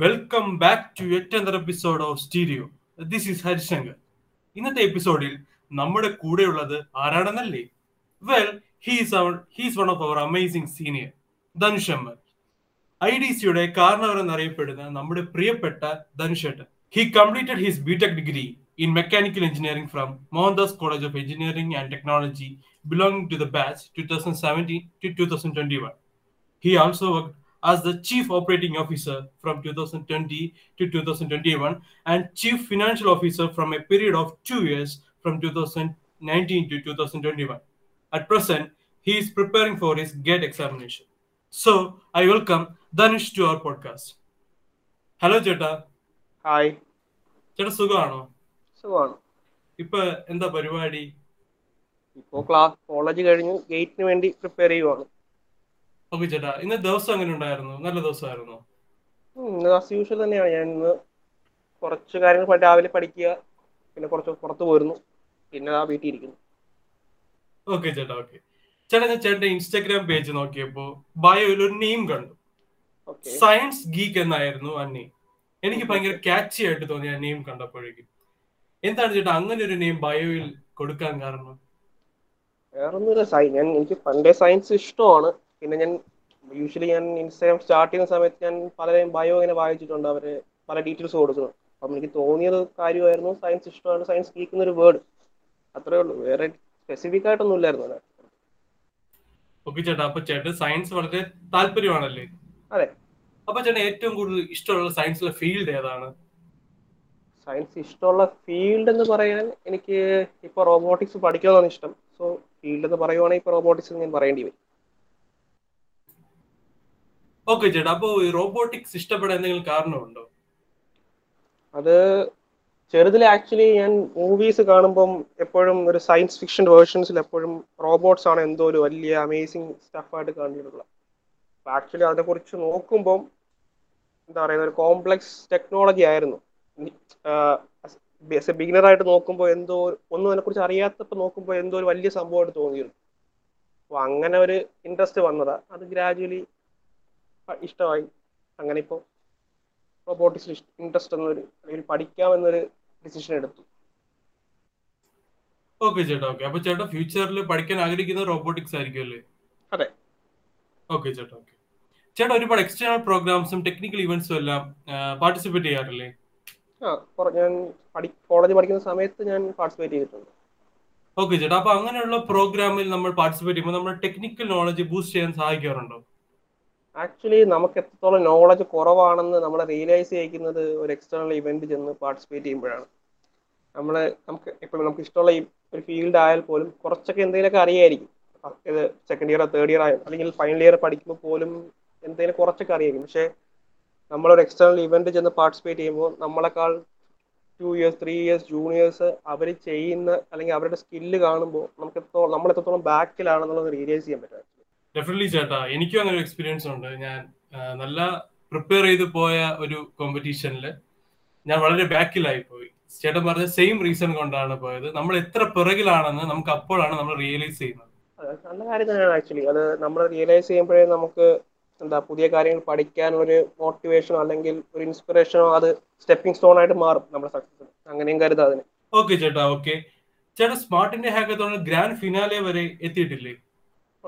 Welcome back to yet another episode of Stereo this is Harishankar ഇന്നത്തെ എപ്പിസോഡിൽ നമ്മുടെ കൂടെയുള്ളത് ആരാണെന്നല്ലേ? Well he's our he's one of our amazing senior Dhanush Amman I D സിയുടെ കാരണവർ എന്നറിയപ്പെടുന്ന നമ്മുടെ പ്രിയപ്പെട്ട ധനുഷേട്ടൻ he completed his BTech degree in mechanical engineering from Mohandas college of engineering and technology belong to the batch belonging to the to 2017 to 2021. He also worked as the Chief Operating Officer from 2020 to 2021 and Chief Financial Officer from a period of two years from 2019 to 2021. At present, he is preparing for his GATE examination. So, I welcome Danish to our podcast. Hello ചേട്ടാ hi ചേട്ടാ സുഖമാണോ സുഖമാണ് ഇപ്പൊ എന്താ പരിപാടി ഇപ്പോ class college കഴിഞ്ഞു ഗേറ്റിന് വേണ്ടി പ്രിപ്പയർ ചെയ്യുവാണ് ഓക്കെ ചേട്ടാ ഇന്ന് ദിവസം എങ്ങനെ ഉണ്ടായിരുന്നു? നല്ല ദിവസമായിരുന്നു? ആസ് യൂഷ്വൽ തന്നെയാണ് ഞാൻ ഇന്ന് കുറച്ച് കാര്യങ്ങൾ രാവിലെ പഠിക്കുക പിന്നെ കുറച്ച് പുറത്ത് പോയിരുന്നു പിന്നെ ആ വീട്ടിൽ ഇരിക്കുന്നു. ഓക്കെ ചേട്ടാ ഓക്കെ. ചേട്ടാ ഞാൻ ചേട്ടന്റെ ഇൻസ്റ്റാഗ്രാം പേജ് നോക്കിയപ്പോ ബയോയിൽ ഒരു നെയിം കണ്ടു. സയൻസ് ഗീക്ക് എന്നായിരുന്നു ആ നെയിം എനിക്ക് ഭയങ്കര ക്യാച്ചി ആയിട്ട് തോന്നി ആ നെയിം കണ്ടപ്പോഴേക്കും. എന്താണ് ചേട്ടാ അങ്ങനെ ഒരു നെയിം ബയോയിൽ കൊടുക്കാൻ കാരണം? വേറൊന്നുമില്ല ഞാൻ എനിക്ക് പണ്ടേ സയൻസ് ഇഷ്ടമാണ്. പിന്നെ ഞാൻ യൂഷ്വലി ഞാൻ ഇൻസ്റ്റാഗ്രാം സ്റ്റാർട്ട് ചെയ്യുന്ന സമയത്ത് ഞാൻ പലരെയും ബയോ ഇങ്ങനെ വായിച്ചിട്ടുണ്ട്. അവർ പല ഡീറ്റെയിൽസ് കൊടുക്കുന്നു അപ്പം എനിക്ക് തോന്നിയത് കാര്യമായിരുന്നു സയൻസ് ഇഷ്ടമാണ്. സയൻസ് കേൾക്കുന്ന ഒരു വേർഡ് അത്രേ ഉള്ളൂ. വേറെ സ്പെസിഫിക് ആയിട്ടൊന്നും ഇല്ലായിരുന്നു. ഓക്കെ ചേട്ടാ. അപ്പൊ ചേട്ടൻ സയൻസ് വളരെ താല്പര്യമാണല്ലേ? അതെ. അപ്പൊ ചേട്ടൻ ഏറ്റവും കൂടുതൽ ഇഷ്ടമുള്ള സയൻസിലെ ഫീൽഡ് ഏതാണ്? സയൻസ് ഇഷ്ടമുള്ള ഫീൽഡ് എന്ന് പറയാൻ എനിക്ക് ഇപ്പൊ റോബോട്ടിക്സ് പഠിക്കണമെന്നാണ് ഇഷ്ടം. സോ ഫീൽഡ് എന്ന് പറയുവാണെങ്കിൽ ഇപ്പൊ റോബോട്ടിക്സ് ഞാൻ പറയേണ്ടി വരും. ഓക്കെ ചേട്ടാ അപ്പൊ റോബോട്ടിക്സ് ഇഷ്ടപ്പെടാൻ എന്തെങ്കിലും കാരണമുണ്ടോ? അത് ചെറുതിൽ ആക്ച്വലി ഞാൻ മൂവീസ് കാണുമ്പം എപ്പോഴും ഒരു സയൻസ് ഫിക്ഷൻ വേർഷൻസിൽ എപ്പോഴും റോബോട്ട്സ് ആണ് എന്തോ ഒരു വലിയ അമേസിങ് സ്റ്റഫായിട്ട് കണ്ടിട്ടുള്ളത് ആക്ച്വലി ആക്ച്വലി അതിനെക്കുറിച്ച് നോക്കുമ്പം എന്താ പറയുക ഒരു കോംപ്ലക്സ് ടെക്നോളജി ആയിരുന്നു. ബിഗിനർ ആയിട്ട് നോക്കുമ്പോൾ എന്തോ ഒന്നും അതിനെക്കുറിച്ച് അറിയാത്തപ്പോൾ നോക്കുമ്പോൾ എന്തോ ഒരു വലിയ സംഭവമായിട്ട് തോന്നിയിരുന്നു. അപ്പോൾ അങ്ങനെ ഒരു ഇൻട്രസ്റ്റ് വന്നതാ. അത് ഗ്രാജുവലി ഇഷ്ടമായി. അങ്ങനെ ഇപ്പോൾ റോബോട്ടിക്സ് ഇൻട്രസ്റ്റ് എന്നൊരു അല്ലെങ്കിൽ പഠിക്കാമെന്നൊരു ഡിസിഷൻ എടുത്തു. ഓക്കെ ചേട്ടാ ഓക്കെ അപ്പൊ ചേട്ടാ ഫ്യൂച്ചറിൽ പഠിക്കാൻ ആഗ്രഹിക്കുന്നത് റോബോട്ടിക്സ് ആയിരിക്കും അല്ലേ? അതെ. ഓക്കെ ചേട്ടാ ഓക്കെ ചേട്ടാ ഒരുപാട് എക്സ്റ്റേണൽ പ്രോഗ്രാംസും ടെക്നിക്കൽ ഇവന്റ്സും എല്ലാം പാർട്ടിസിപ്പേറ്റ് ചെയ്യാറില്ലേ? ആ ഞാൻ കോളേജ് പഠിക്കുന്ന സമയത്ത് ഞാൻ പാർട്ടിസിപ്പേറ്റ് ചെയ്തിട്ടുണ്ട്. ഓക്കെ ചേട്ടാ അപ്പൊ അങ്ങനെയുള്ള പ്രോഗ്രാമിൽ നമ്മൾ പാർട്ടിസിപ്പേറ്റ് ചെയ്യുമ്പോൾ നമ്മുടെ ടെക്നിക്കൽ നോളജ് ബൂസ്റ്റ് ചെയ്യാൻ സഹായിക്കാറുണ്ടോ? ആക്ച്വലി നമുക്ക് എത്രത്തോളം നോളജ് കുറവാണെന്ന് നമ്മൾ റിയലൈസ് ചെയ്യിക്കുന്നത് ഒരു എക്സ്റ്റേണൽ ഇവന്റ് ചെന്ന് പാർട്ടിസിപ്പേറ്റ് ചെയ്യുമ്പോഴാണ്. നമ്മൾ നമുക്ക് ഇപ്പം നമുക്ക് ഇഷ്ടമുള്ള ഈ ഒരു ഫീൽഡ് ആയാൽ പോലും കുറച്ചൊക്കെ എന്തെങ്കിലുമൊക്കെ അറിയായിരിക്കും. ഇത് സെക്കൻഡ് ഇയറോ തേർഡ് ഇയർ ആയാലും അല്ലെങ്കിൽ ഫൈനൽ ഇയർ പഠിക്കുമ്പോൾ പോലും എന്തെങ്കിലും കുറച്ചൊക്കെ അറിയായിരിക്കും. പക്ഷേ നമ്മളൊരു എക്സ്റ്റേണൽ ഇവന്റ് ചെന്ന് പാർട്ടിസിപ്പേറ്റ് ചെയ്യുമ്പോൾ നമ്മളെക്കാൾ two years three years juniors അവർ ചെയ്യുന്ന അല്ലെങ്കിൽ അവരുടെ സ്കില്ല് കാണുമ്പോൾ നമുക്ക് എത്രത്തോളം നമ്മൾ എത്രത്തോളം ബാക്കിലാണെന്നുള്ളത് റിയലൈസ് ചെയ്യാൻ പറ്റും. ഡെഫിനറ്റ്ലി ചേട്ടാ. എനിക്കും അങ്ങനെ ഒരു എക്സ്പീരിയൻസ് ഉണ്ട്. ഞാൻ നല്ല പ്രിപ്പയർ ചെയ്ത് പോയ ഒരു കോമ്പറ്റീഷനിൽ ഞാൻ വളരെ ബാക്കിലായി പോയി. ചേട്ടൻ പറഞ്ഞ സെയിം റീസൺ കൊണ്ടാണ് പോയത്. നമ്മൾ എത്ര പിറകിലാണെന്ന് നമുക്ക് അപ്പോഴാണ് നമ്മൾ റിയലൈസ് ചെയ്യുന്നത്. നല്ല കാര്യം തന്നെയാണ് ആക്ച്വലി അത് നമ്മൾ റിയലൈസ് ചെയ്യുമ്പോഴേ നമുക്ക് എന്താ പുതിയ കാര്യങ്ങൾ പഠിക്കാൻ ഒരു മോട്ടിവേഷനോ അല്ലെങ്കിൽ ഒരു ഇൻസ്പിറേഷനോ അത് സ്റ്റെപ്പിംഗ് സ്റ്റോൺ ആയിട്ട് മാറും നമ്മുടെ സക്സസ് അങ്ങനെയും കരുതാതിന് ഓക്കെ ചേട്ടാ. ഓക്കെ ചേട്ടാ സ്മാർട്ടിന്റെ ഹാക്കത്തോണ് ഗ്രാൻഡ് ഫിനാലെ വരെ എത്തിയിട്ടില്ലേ?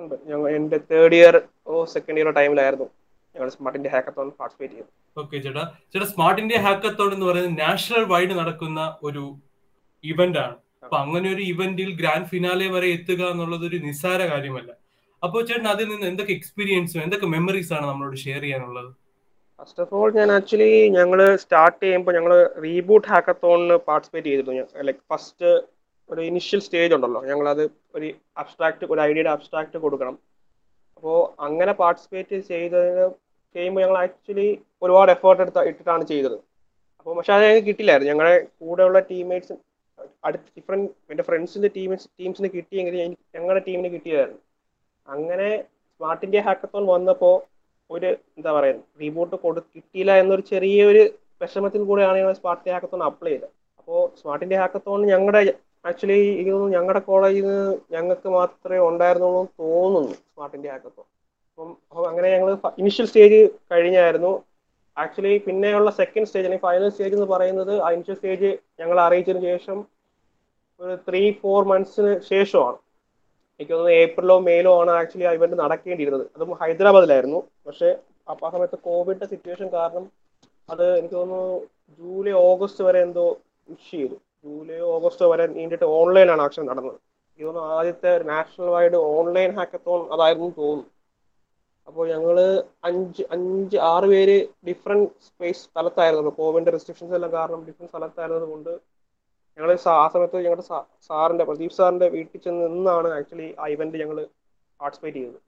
ഉണ്ട്. ഞങ്ങൾ എന്റെ third year or second year ടൈമിലായിരുന്നു ഞങ്ങൾ ഇന്ത്യ ഹാക്കത്തോൺ പാർട്ടിസിപ്പേറ്റ് ചെയ്തു. ഓക്കെ ചേട്ടാ. ചേട്ടാ സ്മാർട്ട് ഇന്ത്യ ഹാക്കത്തോൺ എന്ന് പറയുന്നത് നാഷണൽ വൈഡ് നടക്കുന്ന ഒരു ഇവന്റ് ആണ്. അപ്പൊ അങ്ങനെ ഒരു ഇവന്റിൽ ഗ്രാൻഡ് ഫിനാലെ വരെ എത്തുക എന്നുള്ളത് ഒരു നിസ്സാര കാര്യമല്ല. അപ്പോൾ ചേട്ടൻ അതിൽ നിന്ന് എന്തൊക്കെ എക്സ്പീരിയൻസും എന്തൊക്കെ മെമ്മറീസ് ആണ് നമ്മളോട് ഷെയർ ചെയ്യാനുള്ളത്? ഫസ്റ്റ് ഓഫ് ഓൾ ഞാൻ ആക്ച്വലി ഞങ്ങൾ സ്റ്റാർട്ട് ചെയ്യുമ്പോൾ ഞങ്ങൾ റീബൂട്ട് ഹാക്കത്തോണിന് പാർട്ടിസിപ്പേറ്റ് ചെയ്തിരുന്നു. ലൈക്ക് ഫസ്റ്റ് ഒരു ഇനിഷ്യൽ സ്റ്റേജ് ഉണ്ടല്ലോ. ഞങ്ങളത് ഒരു അബ്സ്ട്രാക്ട് ഒരു ഐഡിയയുടെ അബ്സ്ട്രാക്ട് കൊടുക്കണം. അപ്പോൾ അങ്ങനെ പാർട്ടിസിപ്പേറ്റ് ചെയ്തതിന് ചെയ്യുമ്പോൾ ഞങ്ങൾ ആക്ച്വലി ഒരുപാട് എഫേർട്ട് എടുത്ത് ഇട്ടിട്ടാണ് ചെയ്തത്. അപ്പോൾ പക്ഷെ അത് ഞങ്ങൾക്ക് കിട്ടില്ലായിരുന്നു. ഞങ്ങളുടെ കൂടെയുള്ള ടീംമേറ്റ്സ് അടുത്ത് ഡിഫറെന്റ് എന്റെ ഫ്രണ്ട്സിന്റെ ടീംസ് ടീംസിന് കിട്ടിയെങ്കിൽ ഞങ്ങളുടെ ടീമിന് കിട്ടിയതായിരുന്നു. അങ്ങനെ സ്മാർട്ട് ഇന്ത്യ ഹാക്കത്തോൺ വന്നപ്പോൾ ഒരു എന്താ പറയുക റീബോട്ട് കൊടു കിട്ടിയില്ല എന്നൊരു ചെറിയൊരു വിഷമത്തിൽ കൂടെയാണ് ഞങ്ങൾ സ്മാർട്ട് ഇന്ത്യ ഹാക്കത്തോൺ അപ്ലൈ ചെയ്തത്. അപ്പോൾ സ്മാർട്ട് ഇന്ത്യ ഹാക്കത്തോൺ ഞങ്ങളുടെ ആക്ച്വലി എനിക്ക് തോന്നുന്നു ഞങ്ങളുടെ കോളേജിൽ നിന്ന് ഞങ്ങൾക്ക് മാത്രമേ ഉണ്ടായിരുന്നുള്ളൂ തോന്നുന്നു സ്മാർട്ട് ഇന്ത്യ ഹാക്കത്തോൺ അപ്പം അപ്പം അങ്ങനെ ഞങ്ങൾ ഇനിഷ്യൽ സ്റ്റേജ് കഴിഞ്ഞായിരുന്നു. ആക്ച്വലി പിന്നെയുള്ള സെക്കൻഡ് സ്റ്റേജ് അല്ലെങ്കിൽ ഫൈനൽ സ്റ്റേജ് എന്ന് പറയുന്നത് ആ ഇനിഷ്യൽ സ്റ്റേജ് ഞങ്ങൾ അറിയിച്ചതിന് ശേഷം ഒരു ത്രീ ഫോർ മന്ത്സിന് ശേഷമാണ്. എനിക്ക് തോന്നുന്നു ഏപ്രിലോ മേയിലോ ആണ് ആക്ച്വലി ആ ഇവന്റ് നടക്കേണ്ടിയിരുന്നത്. അതും ഹൈദരാബാദിലായിരുന്നു. പക്ഷേ അപ്പം ആ സമയത്ത് കോവിഡ് സിറ്റുവേഷൻ കാരണം അത് എനിക്ക് തോന്നുന്നു ജൂലൈ ഓഗസ്റ്റ് വരെ എന്തോ പുഷ് ചെയ്തു. ജൂലൈ ഓഗസ്റ്റ് വരെ നീണ്ടിട്ട് ഓൺലൈനാണ് ആക്ഷൻ നടന്നത്. തോന്നുന്നു ആദ്യത്തെ നാഷണൽ വൈഡ് ഓൺലൈൻ ഹാക്കത്തോൺ അതായിരുന്നു തോന്നുന്നു. അപ്പോൾ ഞങ്ങൾ അഞ്ച് അഞ്ച് ആറ് പേര് ഡിഫറെന്റ് സ്പേസ് സ്ഥലത്തായിരുന്നു. കോവിഡിന്റെ റെസ്ട്രിക്ഷൻസ് എല്ലാം കാരണം ഡിഫറെന്റ് സ്ഥലത്തായിരുന്നത് കൊണ്ട് ഞങ്ങൾ ആ സമയത്ത് ഞങ്ങളുടെ സാറിന്റെ പ്രദീപ് സാറിന്റെ വീട്ടിൽ ചെന്ന് നിന്നാണ് ആക്ച്വലി ആ ഇവന്റ് ഞങ്ങൾ പാർട്ടിസിപ്പേറ്റ് ചെയ്തത്.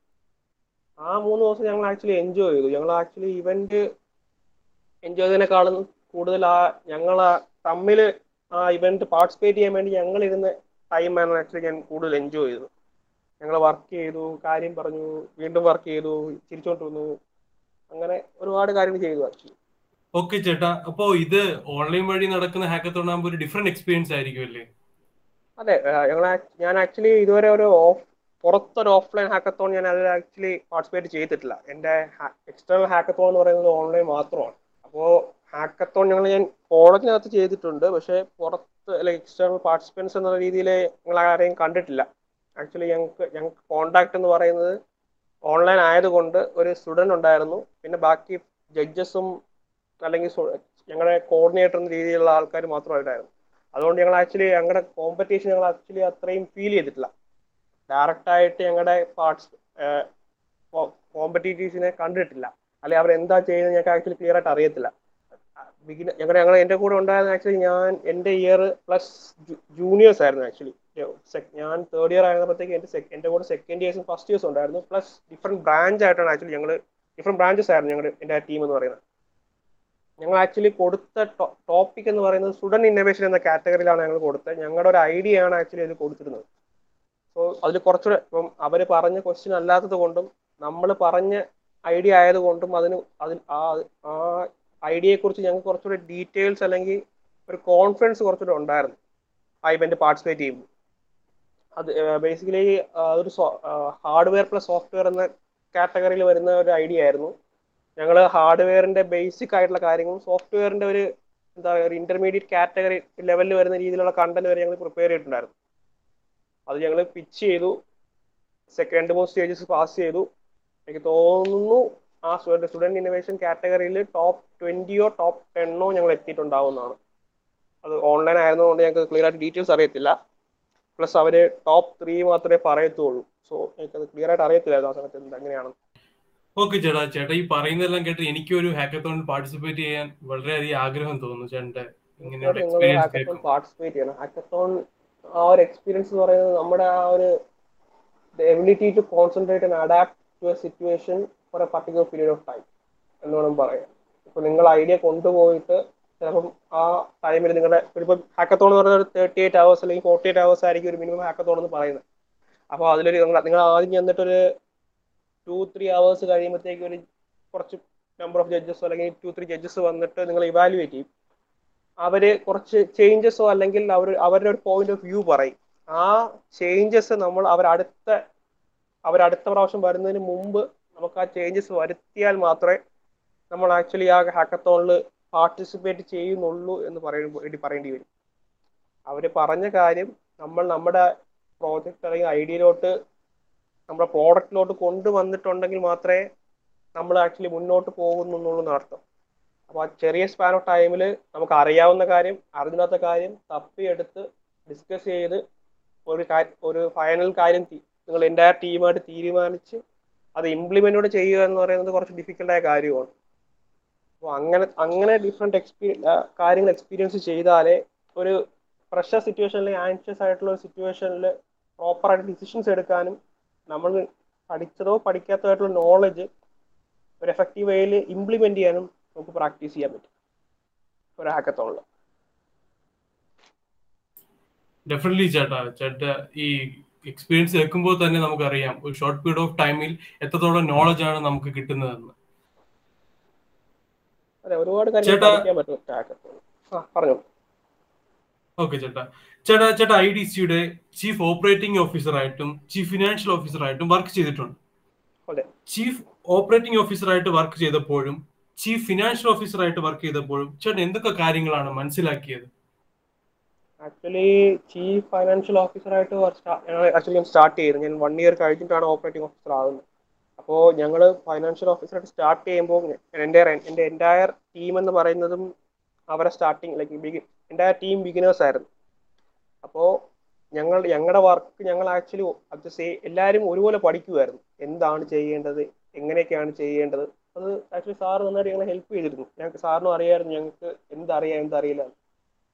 ആ മൂന്ന് ദിവസം ഞങ്ങൾ ആക്ച്വലി എൻജോയ് ചെയ്തു. ഞങ്ങൾ ആക്ച്വലി ഇവന്റ് എൻജോയ് ചെയ്തതിനേക്കാളും കൂടുതൽ ആ ഞങ്ങൾ തമ്മിൽ ആ ഇവന്റ് പാർട്ടിസിപ്പേറ്റ് ചെയ്യാൻ വേണ്ടി ഞങ്ങൾ ഇരുന്ന ടൈമാണ് ആക്ച്വലി ഞാൻ കൂടുതൽ എൻജോയ് ചെയ്തത്. ഞങ്ങൾ വർക്ക് ചെയ്തു കാര്യം പറഞ്ഞു വീണ്ടും വർക്ക് ചെയ്തു ചിരിച്ചോണ്ട് വന്നു അങ്ങനെ ഒരുപാട് കാര്യങ്ങൾ ചെയ്തു ആക്ച്വലി ഓക്കെ ചേട്ടാ അപ്പോ ഇത് ഓൺലൈൻ വഴി നടക്കുന്ന ഹാക്കത്തോൺ ആകുമ്പോൾ ഒരു ഡിഫറെന്റ് എക്സ്പീരിയൻസ് ആയിരിക്കും അല്ലേ? അതെ ഞങ്ങൾ ഞാൻ ആക്ച്വലി ഇതുവരെ ഒരു ഓഫ് പുറത്തൊരു ഓഫ്ലൈൻ ഹാക്കത്തോൺ ഞാൻ അതിൽ ആക്ച്വലി പാർട്ടിസിപ്പേറ്റ് ചെയ്തിട്ടില്ല. എന്റെ എക്സ്റ്റേണൽ ഹാക്കത്തോൺ എന്ന് പറയുന്നത് ഓൺലൈൻ മാത്രമാണ്. അപ്പോൾ ഹാക്കത്തോൺ ഞങ്ങൾ ഞാൻ കോളേജിനകത്ത് ചെയ്തിട്ടുണ്ട്. പക്ഷേ പുറത്ത് അല്ലെങ്കിൽ എക്സ്റ്റേണൽ പാർട്ടിസിപ്പൻസ് എന്ന രീതിയിൽ ഞങ്ങൾ ആരെയും കണ്ടിട്ടില്ല. ആക്ച്വലി ഞങ്ങൾക്ക് ഞങ്ങൾക്ക് കോണ്ടാക്ട് എന്ന് പറയുന്നത് ഓൺലൈൻ ആയതുകൊണ്ട് ഒരു സ്റ്റുഡന്റ് ഉണ്ടായിരുന്നു. പിന്നെ ബാക്കി ജഡ്ജസും അല്ലെങ്കിൽ ഞങ്ങളുടെ കോർഡിനേറ്റർ എന്ന രീതിയിലുള്ള ആൾക്കാർ മാത്രമായിട്ടായിരുന്നു. അതുകൊണ്ട് ഞങ്ങൾ ആക്ച്വലി ഞങ്ങളുടെ കോമ്പറ്റീഷൻ ഞങ്ങൾ ആക്ച്വലി അത്രയും ഫീൽ ചെയ്തിട്ടില്ല. ഡയറക്റ്റായിട്ട് ഞങ്ങളുടെ പാർട്സ് കോമ്പറ്റീറ്റീവ്സിനെ കണ്ടിട്ടില്ല. അല്ലെങ്കിൽ അവർ എന്താ ചെയ്യുന്നത് ഞങ്ങൾക്ക് ആക്ച്വലി ക്ലിയർ ആയിട്ട് അറിയത്തില്ല. ബിഗിന ഞങ്ങളുടെ ഞങ്ങൾ എന്റെ കൂടെ ഉണ്ടായിരുന്ന ആക്ച്വലി ഞാൻ എന്റെ ഇയർ പ്ലസ് ജൂനിയേഴ്സ് ആയിരുന്നു ആക്ച്വലി ഞാൻ തേർഡ് ഇയർ ആയിരുന്നപ്പോഴത്തേക്ക് എന്റെ എന്റെ കൂടെ സെക്കൻഡ് ഇയേഴ്സും ഫസ്റ്റ് ഇയേഴ്സും ഉണ്ടായിരുന്നു. പ്ലസ് ഡിഫറെന്റ് ബ്രാഞ്ച് ആയിട്ടാണ് ആക്ച്വലി ഞങ്ങൾ ഡിഫറെന്റ് ബ്രാഞ്ചസ് ആയിരുന്നു ഞങ്ങളുടെ എന്റെ ടീം എന്ന് പറയുന്നത്. ഞങ്ങൾ ആക്ച്വലി കൊടുത്ത ടോപ്പിക് എന്ന് പറയുന്നത് സ്റ്റുഡന്റ് ഇന്നോവേഷൻ എന്ന കാറ്റഗറിയിലാണ് ഞങ്ങൾ കൊടുത്തത്. ഞങ്ങളുടെ ഒരു ഐഡിയ ആണ് ആക്ച്വലി അത് കൊടുത്തിരുന്നത്. സോ അതിൽ കുറച്ചുകൂടെ ഇപ്പം അവർ പറഞ്ഞ ക്വസ്റ്റ്യൻ അല്ലാത്തത് കൊണ്ടും നമ്മൾ പറഞ്ഞ ഐഡിയ ആയതുകൊണ്ടും അതിന് അതിൽ ആ ആ ഐഡിയയെ കുറിച്ച് ഞങ്ങൾക്ക് കുറച്ചുകൂടെ ഡീറ്റെയിൽസ് അല്ലെങ്കിൽ ഒരു കോൺഫിഡൻസ് കുറച്ചുകൂടെ ഉണ്ടായിരുന്നു. ആ ഇവന്റ് പാർട്ടിസിപ്പേറ്റ് ചെയ്യുമ്പോൾ. അത് ബേസിക്കലി അതൊരു ഹാർഡ്വെയർ പ്ലസ് സോഫ്റ്റ്വെയർ എന്ന കാറ്റഗറിയിൽ വരുന്ന ഒരു ഐഡിയ ആയിരുന്നു. ഞങ്ങൾ ഹാർഡ്വെയറിന്റെ ബേസിക് ആയിട്ടുള്ള കാര്യങ്ങളും സോഫ്റ്റ്വെയറിന്റെ ഒരു എന്താ പറയുക ഒരു ഇന്റർമീഡിയറ്റ് കാറ്റഗറി ലെവലിൽ വരുന്ന രീതിയിലുള്ള കണ്ടന്റ് വരെ ഞങ്ങൾ പ്രിപ്പയർ ചെയ്തിട്ടുണ്ടായിരുന്നു. അത് ഞങ്ങൾ പിച്ച് ചെയ്തു. സെക്കൻഡ് മൂന്ന് സ്റ്റേജസ് പാസ് ചെയ്തു. എനിക്ക് തോന്നുന്നു ആ സ്റ്റുഡന്റ് ഇന്നോവേഷൻ കാറ്റഗറിയിൽ ടോപ്പ് ട്വന്റിയോ ടോപ്പ് ടെന്നോ ഞങ്ങൾ എത്തിയിട്ടുണ്ടാവുന്നതാണ്. അത് ഓൺലൈൻ ആയിരുന്നതുകൊണ്ട് ഞങ്ങൾക്ക് ക്ലിയർ ആയിട്ട് ഡീറ്റെയിൽസ് അറിയത്തില്ല. പ്ലസ് അവർ ടോപ്പ് ത്രീ മാത്രമേ പറയത്തുള്ളൂ. സോ എനിക്കത് ക്ലിയർ ആയിട്ട് അറിയത്തില്ലായിരുന്നു ആ സമയത്ത് എന്ത് എങ്ങനെയാണ് ഓക്കെ ചേട്ടാ. ചേട്ടാ ഈ പറയുന്നതെല്ലാം കേട്ട് എനിക്കൊരു ഹാക്കത്തോണിൽ പാർട്ടിസിപ്പേറ്റ് ചെയ്യാൻ വളരെയധികം ആഗ്രഹം തോന്നുന്നു ചേട്ടന്റെ പാർട്ടിസിപ്പേറ്റ് ചെയ്യണം. ഹാക്കത്തോൺ ആ ഒരു എക്സ്പീരിയൻസ് എന്ന് പറയുന്നത് നമ്മുടെ ആ ഒരു ability to concentrate and adapt to a situation for a particular period of time എന്ന് വേണം പറയാം ഇപ്പൊ നിങ്ങൾ ഐഡിയ കൊണ്ടുപോയിട്ട് ചിലപ്പം ആ ടൈമിൽ നിങ്ങളുടെ ഇപ്പം ഹാക്കത്തോൺ എന്ന് പറഞ്ഞ ഒരു തേർട്ടി എയ്റ്റ് അവേഴ്സ് അല്ലെങ്കിൽ ഫോർട്ടി എയ്റ്റ് അവേഴ്സ് ആയിരിക്കും ഒരു മിനിമം ഹാക്കത്തോൺ എന്ന് പറയുന്നത്. അപ്പോൾ അതിലൊരു നിങ്ങൾ നിങ്ങൾ ആദ്യം ചെന്നിട്ടൊരു ടു ത്രീ അവേഴ്സ് കഴിയുമ്പോഴത്തേക്ക് ഒരു കുറച്ച് നമ്പർ ഓഫ് ജഡ്ജസ് അല്ലെങ്കിൽ ടു ത്രീ ജഡ്ജസ് വന്നിട്ട് നിങ്ങൾ ഇവാലുവേറ്റ് ചെയ്യും. അവർ കുറച്ച് ചേഞ്ചസോ അല്ലെങ്കിൽ അവർ അവരുടെ ഒരു പോയിന്റ് ഓഫ് വ്യൂ പറയും. ആ ചേഞ്ചസ് നമ്മൾ അവരടുത്ത അവരടുത്ത പ്രാവശ്യം വരുന്നതിന് മുമ്പ് നമുക്ക് ആ ചേഞ്ചസ് വരുത്തിയാൽ മാത്രമേ നമ്മൾ ആക്ച്വലി ആ ഹാക്കത്തോണിൽ പാർട്ടിസിപ്പേറ്റ് ചെയ്യുന്നുള്ളൂ എന്ന് പറയുമ്പോൾ വേണ്ടി പറയേണ്ടി വരും. അവർ പറഞ്ഞ കാര്യം നമ്മൾ നമ്മുടെ പ്രോജക്റ്റ് അല്ലെങ്കിൽ ഐഡിയയിലോട്ട് നമ്മുടെ പ്രോഡക്റ്റിലോട്ട് കൊണ്ടുവന്നിട്ടുണ്ടെങ്കിൽ മാത്രമേ നമ്മൾ ആക്ച്വലി മുന്നോട്ട് പോകുന്നുള്ളൂ അർത്ഥം അപ്പോൾ ആ ചെറിയ സ്പാൻ ഓഫ് ടൈമിൽ നമുക്ക് അറിയാവുന്ന കാര്യം അറിഞ്ഞാത്ത കാര്യം തപ്പിയെടുത്ത് ഡിസ്കസ് ചെയ്ത് ഒരു ഒരു ഫൈനൽ കാര്യം നിങ്ങൾ എന്റെ ടീമായിട്ട് തീരുമാനിച്ച് അത് ഇംപ്ലിമെന്റ് ചെയ്യുക എന്ന് പറയുന്നത് കുറച്ച് ഡിഫിക്കൽട്ടായ കാര്യമാണ്. അപ്പോൾ അങ്ങനെ അങ്ങനെ ഡിഫറെന്റ് എക്സ്പീരിയൻ കാര്യങ്ങൾ എക്സ്പീരിയൻസ് ചെയ്താലേ ഒരു പ്രഷർ സിറ്റുവേഷനിൽ ആൻഷ്യസ് ആയിട്ടുള്ള ഒരു സിറ്റുവേഷനിൽ പ്രോപ്പറായിട്ട് ഡിസിഷൻസ് എടുക്കാനും നമ്മൾ പഠിച്ചതോ പഠിക്കാത്തതോ ആയിട്ടുള്ള നോളജ് ഒരു എഫക്റ്റീവ് വേയിൽ ഇംപ്ലിമെന്റ് ചെയ്യാനും നമുക്ക് പ്രാക്ടീസ് ചെയ്യാൻ പറ്റും. ഒരു ഹാക്കത്തോണിൽ ഡെഫിനറ്റ്ലി ചേട്ടാ ചേട്ടാ ഈ എക്സ്പീരിയൻസ് വെക്കുമ്പോൾ തന്നെ നമുക്കറിയാം. ഒരു ഷോർട്ട് പീരീഡ് ഓഫ് ടൈമിൽ എത്രത്തോളം നോളജ് ആണ് നമുക്ക് കിട്ടുന്നതെന്ന്. ഓക്കെ ചേട്ടാ. ചേട്ടാ ചേട്ടാ ഐ ഡി സിയുടെ ചീഫ് ഓപ്പറേറ്റിംഗ് ഓഫീസറായിട്ടും ചീഫ് ഫിനാൻഷ്യൽ ഓഫീസറായിട്ടും വർക്ക് ചെയ്തിട്ടുണ്ട്. ചീഫ് ഓപ്പറേറ്റിംഗ് ഓഫീസറായിട്ട് വർക്ക് ചെയ്തപ്പോഴും ചീഫ് ഫിനാൻഷ്യൽ ഓഫീസറായിട്ട് വർക്ക് ചെയ്തപ്പോഴും ചേട്ടൻ എന്തൊക്കെ കാര്യങ്ങളാണ് മനസ്സിലാക്കിയത്? ആക്ച്വലി ചീഫ് ഫൈനാൻഷ്യൽ ഓഫീസറായിട്ട് ആക്ച്വലി ഞാൻ സ്റ്റാർട്ട് ചെയ്തു. ഞാൻ വൺ ഇയർ കഴിഞ്ഞിട്ടാണ് ഓപ്പറേറ്റിംഗ് ഓഫീസർ ആകുന്നത് അപ്പോൾ ഞങ്ങൾ ഫൈനാൻഷ്യൽ ഓഫീസറായിട്ട് സ്റ്റാർട്ട് ചെയ്യുമ്പോൾ എന്റെ എന്റെ എന്റയർ ടീം എന്ന് പറയുന്നതും അവരെ starting like begin entire team beginners ആയിരുന്നു. അപ്പോൾ ഞങ്ങൾ ഞങ്ങളുടെ വർക്ക് ഞങ്ങൾ ആക്ച്വലി അത് സേ എല്ലാവരും ഒരുപോലെ പഠിക്കുമായിരുന്നു എന്താണ് ചെയ്യേണ്ടത്? എങ്ങനെയൊക്കെയാണ് ചെയ്യേണ്ടത്? അത് ആക്ച്വലി സാറ് നന്നായിട്ട് ഞങ്ങളെ ഹെൽപ്പ് ചെയ്തിരുന്നു. ഞങ്ങൾക്ക് സാറിനും അറിയാമായിരുന്നു ഞങ്ങൾക്ക് എന്തറിയാം എന്തറിയില്ല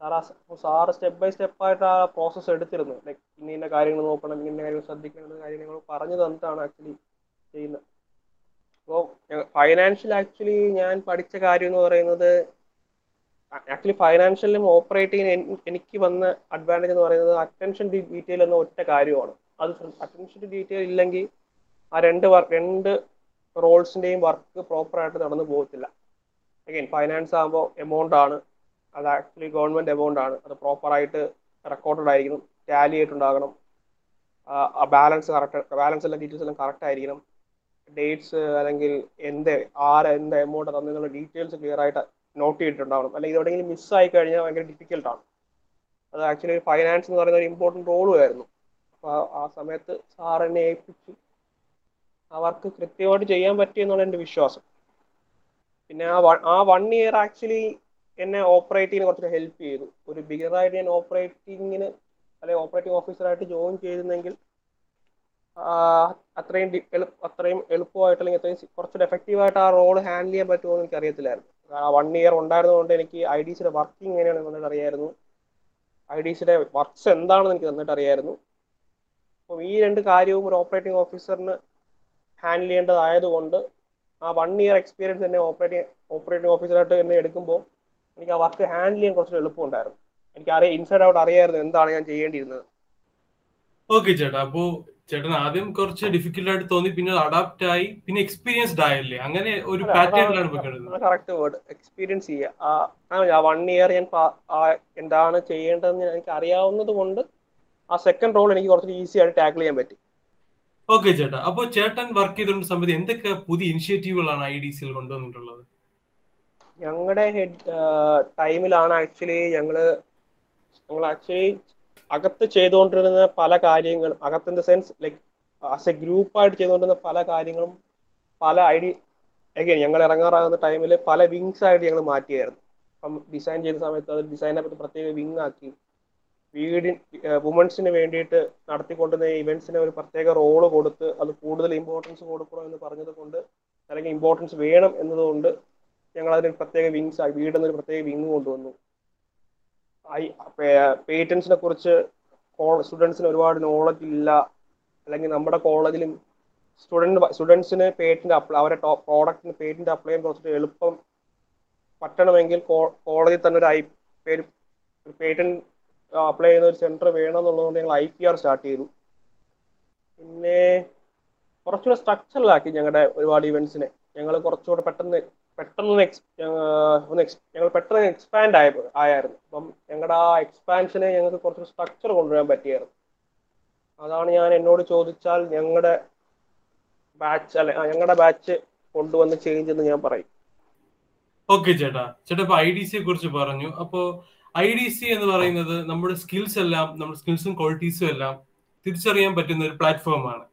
സാർ ആ സാറ് സ്റ്റെപ്പ് ബൈ സ്റ്റെപ്പ് ആയിട്ട് ആ പ്രോസസ്സ് എടുത്തിരുന്നു. ലൈക്ക് ഇന്ന ഇന്ന കാര്യങ്ങൾ നോക്കണം ഇന്ന കാര്യങ്ങൾ ശ്രദ്ധിക്കണം കാര്യം ഞങ്ങൾ പറഞ്ഞു തന്നിട്ടാണ് ആക്ച്വലി ചെയ്യുന്നത്. അപ്പോൾ ഫൈനാൻഷ്യൽ ആക്ച്വലി ഞാൻ പഠിച്ച കാര്യം എന്ന് പറയുന്നത് ആക്ച്വലി ഫൈനാൻഷ്യലും ഓപ്പറേറ്റിംഗ് എനിക്ക് വന്ന അഡ്വാന്റേജ് എന്ന് പറയുന്നത് അറ്റൻഷൻ ടു ഡീറ്റെയിൽ എന്ന ഒറ്റ കാര്യമാണ്. അത് അറ്റൻഷൻ ടു ഡീറ്റെയിൽ ഇല്ലെങ്കിൽ ആ രണ്ട് വർക്ക് രണ്ട് റോൾസിന്റെയും വർക്ക് പ്രോപ്പറായിട്ട് നടന്നു പോകത്തില്ല. അഗൈൻ ഫൈനാൻസ് ആകുമ്പോൾ എമൗണ്ട് ആണ്. അത് ആക്ച്വലി ഗവൺമെന്റ് എമൗണ്ട് ആണ്. അത് പ്രോപ്പറായിട്ട് റെക്കോർഡഡ് ആയിരിക്കണം ടാലി ആയിട്ടുണ്ടാകണം. ബാലൻസ് കറക്റ്റ് ബാലൻസ് എല്ലാം ഡീറ്റെയിൽസ് എല്ലാം കറക്റ്റ് ആയിരിക്കണം. ഡേറ്റ്സ് അല്ലെങ്കിൽ എന്ത് ആര് എന്ത് എമൗണ്ട് തന്നെന്നുള്ള ഡീറ്റെയിൽസ് ക്ലിയർ ആയിട്ട് നോട്ട് ചെയ്തിട്ടുണ്ടാവണം അല്ലെങ്കിൽ ഇതെവിടെയെങ്കിലും മിസ്സായി കഴിഞ്ഞാൽ ഭയങ്കര ഡിഫിക്കൽട്ടാണ് അത് ആക്ച്വലി ഫൈനാൻസ് എന്ന് പറയുന്ന ഒരു ഇമ്പോർട്ടന്റ് റോളും ആയിരുന്നു. അപ്പോൾ ആ സമയത്ത് സാറിനെ ഏൽപ്പിച്ച്. വർക്ക് കൃത്യമായിട്ട് ചെയ്യാൻ പറ്റിയെന്നുള്ള എന്റെ വിശ്വാസം. പിന്നെ ആ വൺ ആ വൺ ഇയർ ആക്ച്വലി എന്നെ ഓപ്പറേറ്റിങ്ങിന് കുറച്ചൊരു ഹെൽപ്പ് ചെയ്തു. ഒരു ബിഗറായിട്ട് ഞാൻ ഓപ്പറേറ്റിങ്ങിന് അല്ലെങ്കിൽ ഓപ്പറേറ്റിംഗ് ഓഫീസറായിട്ട് ജോയിൻ ചെയ്തിരുന്നെങ്കിൽ അത്രയും അത്രയും എളുപ്പമായിട്ട് അല്ലെങ്കിൽ അത്രയും കുറച്ചൊരു എഫക്റ്റീവായിട്ട് ആ റോൾ ഹാൻഡിൽ ചെയ്യാൻ പറ്റുമോ എന്ന് എനിക്ക് അറിയത്തില്ലായിരുന്നു വൺ ഇയർ ഉണ്ടായിരുന്നതുകൊണ്ട് എനിക്ക് ഐ ഡി സിയുടെ വർക്കിംഗ് എങ്ങനെയാണെന്ന് നന്നായിട്ട് അറിയായിരുന്നു. ഐ ഡി സിയുടെ വർക്ക്സ് എന്താണെന്ന് എനിക്ക് നന്നായിട്ട് അറിയായിരുന്നു. അപ്പം ഈ രണ്ട് കാര്യവും ഒരു ഓപ്പറേറ്റിംഗ് ഓഫീസറിന് ഹാൻഡിൽ ചെയ്യേണ്ടതായതുകൊണ്ട് ആ വൺ ഇയർ എക്സ്പീരിയൻസ് എന്നെ ഓപ്പറേറ്റിംഗ് ഓപ്പറേറ്റിംഗ് ഓഫീസറായിട്ട് എന്നെ എടുക്കുമ്പോൾ എനിക്ക് ആ വർക്ക് ഹാൻഡിൽ ചെയ്യാൻ കുറച്ച് എളുപ്പമുണ്ടായിരുന്നു. എനിക്ക് അറിയാം ഇൻസൈഡ് ഔട്ട് അറിയായിരുന്നു എന്താണ് ഞാൻ ചെയ്യേണ്ടിയിരുന്നത്. ഓക്കെ ചേട്ടാ. അപ്പോ ചേട്ടൻ ആദ്യം കുറച്ച് ഡിഫിക്കൽട്ട് ആയിട്ട് തോന്നി പിന്നെ അഡാപ്റ്റ് ആയി പിന്നെ എക്സ്പീരിയൻസ്ഡ് ആയല്ലേ അങ്ങനെ ഒരു പാറ്റേണിലാണ് കറക്റ്റ് വേർഡ് എക്സ്പീരിയൻസ് ചെയ്യുക. ആ വൺ ഇയർ ഞാൻ എന്താണ് ചെയ്യേണ്ടതെന്ന് എനിക്ക് അറിയാവുന്നത് കൊണ്ട് ആ സെക്കൻഡ് റോൾ എനിക്ക് കുറച്ച് ഈസി ആയിട്ട് ടാക്കിൾ ചെയ്യാൻ പറ്റി. ഓക്കെ ചേട്ടാ. അപ്പോൾ ചേട്ടൻ വർക്ക് ചെയ്തുകൊണ്ട് സമയത്ത് എന്തൊക്കെ പുതിയ ഇനിഷ്യേറ്റീവുകളാണ് ഐ ഡി സിയിൽ കൊണ്ടുവന്നിട്ടുള്ളത്? ഞങ്ങളുടെ ഹെഡ് ടൈമിലാണ് ആക്ച്വലി ഞങ്ങൾ ഞങ്ങൾ ആക്ച്വലി അകത്ത് ചെയ്തുകൊണ്ടിരുന്ന പല കാര്യങ്ങളും അകത്ത് in the sense like as a ഗ്രൂപ്പായിട്ട് ചെയ്തുകൊണ്ടിരുന്ന പല കാര്യങ്ങളും പല ഐഡി അഗൈൻ ഞങ്ങൾ ഇറങ്ങാറാകുന്ന ടൈമിൽ പല വിങ്സ് ആയിട്ട് ഞങ്ങൾ മാറ്റിയായിരുന്നു. അപ്പം ഡിസൈൻ ചെയ്ത സമയത്ത് അത് ഡിസൈനെ പറ്റി പ്രത്യേക വിങ് ആക്കി. വീടിന് വുമൻസിന് വേണ്ടിയിട്ട് നടത്തിക്കൊണ്ടിരുന്ന ഇവന്റ്സിന് ഒരു പ്രത്യേക റോൾ കൊടുത്ത് അത് കൂടുതൽ ഇമ്പോർട്ടൻസ് കൊടുക്കണം എന്ന് പറഞ്ഞത് കൊണ്ട് അല്ലെങ്കിൽ ഇമ്പോർട്ടൻസ് വേണം എന്നതുകൊണ്ട് ഞങ്ങൾ അതിന് പ്രത്യേക വിങ്സ് ആയി വീടെന്നൊരു പ്രത്യേക വിങ് കൊണ്ടുവന്നു. ഐ പേറ്റൻസിനെ കുറിച്ച് സ്റ്റുഡൻസിന് ഒരുപാട് നോളജ് ഇല്ല. അല്ലെങ്കിൽ നമ്മുടെ കോളേജിലും സ്റ്റുഡന്റ് സ്റ്റുഡൻസിന് പേറ്റന്റ് അപ്ലൈ അവരെ പ്രോഡക്റ്റിന് പേറ്റന്റ് അപ്ലൈ ചെയ്യാൻ കുറച്ചിട്ട് എളുപ്പം പറ്റണമെങ്കിൽ കോളേജിൽ തന്നെ ഒരു ഐ പേര് പേറ്റന്റ് അപ്ലൈ ചെയ്യുന്ന ഒരു സെന്റർ വേണമെന്നുള്ളതുകൊണ്ട് ഞങ്ങൾ ഐ പി ആർ സ്റ്റാർട്ട് ചെയ്തു. പിന്നെ കുറച്ചുകൂടെ സ്ട്രക്ചറിലാക്കി ഞങ്ങളുടെ ഒരുപാട് ഇവൻസിനെ ഞങ്ങൾ കുറച്ചുകൂടെ പെട്ടെന്ന് പെട്ടെന്ന് ഒന്ന് ഞങ്ങൾ പെട്ടെന്ന് എക്സ്പാൻഡ് ആയ ആയായിരുന്നു. അപ്പം ഞങ്ങളുടെ ആ എക്സ്പാൻഷനെ ഞങ്ങൾക്ക് കുറച്ച് സ്ട്രക്ചർ കൊണ്ടുവരാൻ പറ്റിയായിരുന്നു. അതാണ് ഞാൻ എന്നോട് ചോദിച്ചാൽ ഞങ്ങളുടെ ബാച്ച് അല്ലെ ഞങ്ങളുടെ ബാച്ച് കൊണ്ടുവന്ന് ചേഞ്ച് എന്ന് ഞാൻ പറയും. ഓക്കെ ചേട്ടാ. ചേട്ടാ ഇപ്പൊ ഐ ഡി സിയെ കുറിച്ച് പറഞ്ഞു. അപ്പോ ഐ ഡി സി എന്ന് പറയുന്നത് നമ്മുടെ സ്കിൽസ് എല്ലാം നമ്മുടെ സ്കിൽസും ക്വാളിറ്റീസും എല്ലാം തിരിച്ചറിയാൻ പറ്റുന്ന ഒരു പ്ലാറ്റ്ഫോമാണ്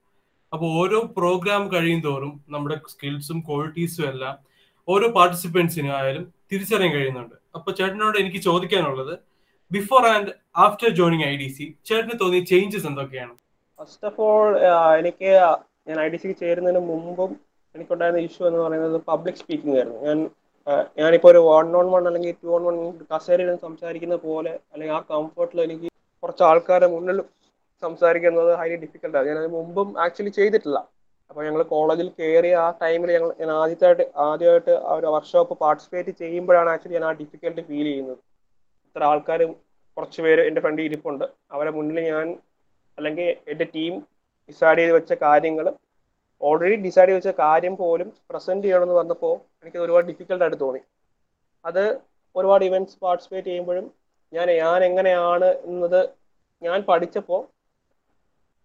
അപ്പോൾ ഓരോ പ്രോഗ്രാം കഴിയും തോറും നമ്മുടെ സ്കിൽസും ക്വാളിറ്റീസും എല്ലാം ഓരോ പാർട്ടിസിപ്പൻസിനും ആയാലും തിരിച്ചറിയാൻ കഴിയുന്നുണ്ട്. അപ്പൊ ചേട്ടനോട് എനിക്ക് ചോദിക്കാനുള്ളത് before and after joining I D C ചേട്ടന് തോന്നിയ ചേഞ്ചസ് എന്തൊക്കെയാണ്? ഫസ്റ്റ് ഓഫ് ഓൾ എനിക്ക് ഞാൻ ഐ ഡി സിക്ക് ചേരുന്നതിന് മുമ്പും എനിക്കുണ്ടായിരുന്ന ഇഷ്യൂ എന്ന് പറയുന്നത് പബ്ലിക് സ്പീക്കിംഗ് ആയിരുന്നു. ഞാൻ ഞാനിപ്പോൾ ഒരു വൺ ഓൺ വൺ അല്ലെങ്കിൽ ടു ഓൺ വൺ കസേരയിൽ സംസാരിക്കുന്ന പോലെ അല്ലെങ്കിൽ ആ കംഫർട്ടിൽ എനിക്ക് കുറച്ച് ആൾക്കാരെ മുന്നിൽ സംസാരിക്കുന്നത് ഹൈലി ഡിഫിക്കൽട്ടാണ് ഞാൻ അത് മുമ്പും ആക്ച്വലി ചെയ്തിട്ടില്ല. അപ്പോൾ ഞങ്ങൾ കോളേജിൽ കയറിയ ആ ടൈമിൽ ഞങ്ങൾ ഞാൻ ആദ്യമായിട്ട് ആദ്യമായിട്ട് ആ ഒരു വർക്ക്ഷോപ്പ് പാർട്ടിസിപ്പേറ്റ് ചെയ്യുമ്പോഴാണ് ആക്ച്വലി ഞാൻ ആ ഡിഫിക്കൽട്ടി ഫീൽ ചെയ്യുന്നത്. ഇത്ര ആൾക്കാർ കുറച്ച് പേര് എന്റെ ഫ്രണ്ട് ഇരിപ്പുണ്ട്. അവരെ മുന്നിൽ ഞാൻ അല്ലെങ്കിൽ എന്റെ ടീം ഡിസൈഡ് ചെയ്ത് വെച്ച കാര്യങ്ങൾ ഓൾറെഡി ഡിസൈഡ് ചെയ്ത് വെച്ച കാര്യം പോലും പ്രസന്റ് ചെയ്യണമെന്ന് വന്നപ്പോൾ എനിക്ക് ഒരുപാട് ഡിഫിക്കൽട്ടായിട്ട് തോന്നി. അത് ഒരുപാട് ഇവന്റ്സ് പാർട്ടിസിപ്പേറ്റ് ചെയ്യുമ്പോഴും ഞാൻ ഞാൻ എങ്ങനെയാണ് എന്നത് ഞാൻ പഠിച്ചപ്പോൾ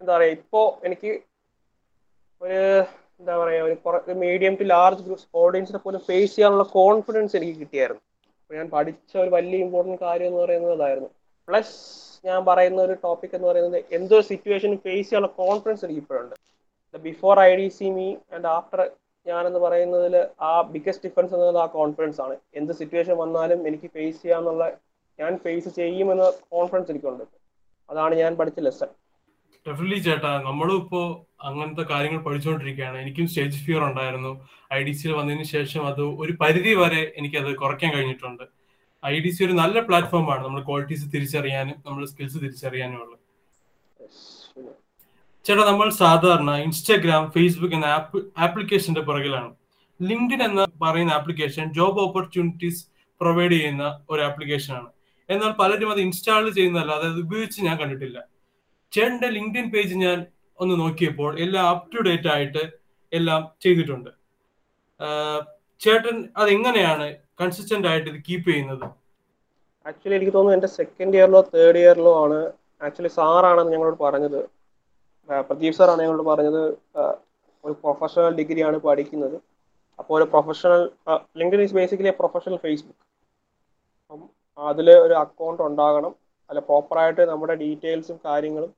എന്താ പറയുക ഇപ്പോൾ എനിക്ക് ഒരു എന്താ പറയാ ഒരു മീഡിയം ടു ലാർജ് ഗ്രൂപ്പ് ഓഡിയൻസിനെ പോലും ഫേസ് ചെയ്യാനുള്ള കോൺഫിഡൻസ് എനിക്ക് കിട്ടിയായിരുന്നു. അപ്പൊ ഞാൻ പഠിച്ച ഒരു വലിയ ഇമ്പോർട്ടന്റ് കാര്യം എന്ന് പറയുന്നത് അതായിരുന്നു. പ്ലസ് ഞാൻ പറയുന്ന ഒരു ടോപ്പിക് എന്ന് പറയുന്നത് എന്തൊരു സിറ്റുവേഷൻ ഫേസ് ചെയ്യാനുള്ള കോൺഫിഡൻസ് എനിക്ക് ഇപ്പോഴുണ്ട്. Before I D C me and after ഞാനെന്ന് പറയുന്നതിൽ ആ ബിഗ്ഗസ്റ്റ് ഡിഫറൻസ് എന്നത് ആ കോൺഫിഡൻസ് ആണ്. എന്ത് സിറ്റുവേഷൻ വന്നാലും എനിക്ക് ഫേസ് ചെയ്യാന്നുള്ള ഞാൻ ഫേസ് ചെയ്യുമെന്ന കോൺഫിഡൻസ് എനിക്കുണ്ട്. അതാണ് ഞാൻ പഠിച്ച ലെസൺ ഡെഫിനറ്റ്ലി ചേട്ടാ നമ്മളും ഇപ്പോ അങ്ങനത്തെ കാര്യങ്ങൾ പഠിച്ചുകൊണ്ടിരിക്കുകയാണ് എനിക്കും സ്റ്റേജ് ഫിയർ ഉണ്ടായിരുന്നു. ഐ ഡി സിയിൽ വന്നതിന് ശേഷം അത് ഒരു പരിധി വരെ എനിക്ക് അത് കുറയ്ക്കാൻ കഴിഞ്ഞിട്ടുണ്ട്. ഐ ഡി സി ഒരു നല്ല പ്ലാറ്റ്ഫോമാണ് നമ്മൾ ക്വാളിറ്റീസ് തിരിച്ചറിയാനും നമ്മൾ സ്കിൽസ് തിരിച്ചറിയാനും ഉള്ളത്. ചേട്ടാ നമ്മൾ സാധാരണ ഇൻസ്റ്റാഗ്രാം ഫേസ്ബുക്ക് എന്ന ആപ്പ് ആപ്ലിക്കേഷന്റെ പുറകിലാണ്. ലിങ്ക്ഡിൻ എന്ന് പറയുന്ന ആപ്ലിക്കേഷൻ ജോബ് ഓപ്പർച്യൂണിറ്റീസ് പ്രൊവൈഡ് ചെയ്യുന്ന ഒരു ആപ്ലിക്കേഷൻ ആണ്. എന്നാൽ പലരും അത് ഇൻസ്റ്റാൾ ചെയ്യുന്നതല്ല അതായത് ഉപയോഗിച്ച് ഞാൻ കണ്ടിട്ടില്ല. ചേട്ടന്റെ ലിങ്ക്ഡിൻ പേജ് ഞാൻ ഒന്ന് നോക്കിയപ്പോൾ എല്ലാം അപ് ടു ഡേറ്റ് ആയിട്ട് എല്ലാം ചെയ്തിട്ടുണ്ട്. ചേട്ടൻ അതെങ്ങനെയാണ് കൺസിസ്റ്റന്റ് ആയിട്ട് ഇത് കീപ്പ് ചെയ്യുന്നത്? ആക്ച്വലി എനിക്ക് തോന്നുന്നു എന്റെ സെക്കൻഡ് ഇയറിലോ തേർഡ് ഇയറിലോ ആണ് ആക്ച്വലി സാറാണെന്ന് ഞങ്ങളോട് പറഞ്ഞത്. പ്രദീപ് സാറാണ് ഞങ്ങളോട് പറഞ്ഞത്. ഒരു പ്രൊഫഷണൽ ഡിഗ്രിയാണ് പഠിക്കുന്നത്. അപ്പോൾ ഒരു professional LinkedIn is basically a professional Facebook അപ്പം അതിൽ ഒരു അക്കൗണ്ട് ഉണ്ടാകണം. അല്ല പ്രോപ്പറായിട്ട് നമ്മുടെ ഡീറ്റെയിൽസും കാര്യങ്ങളും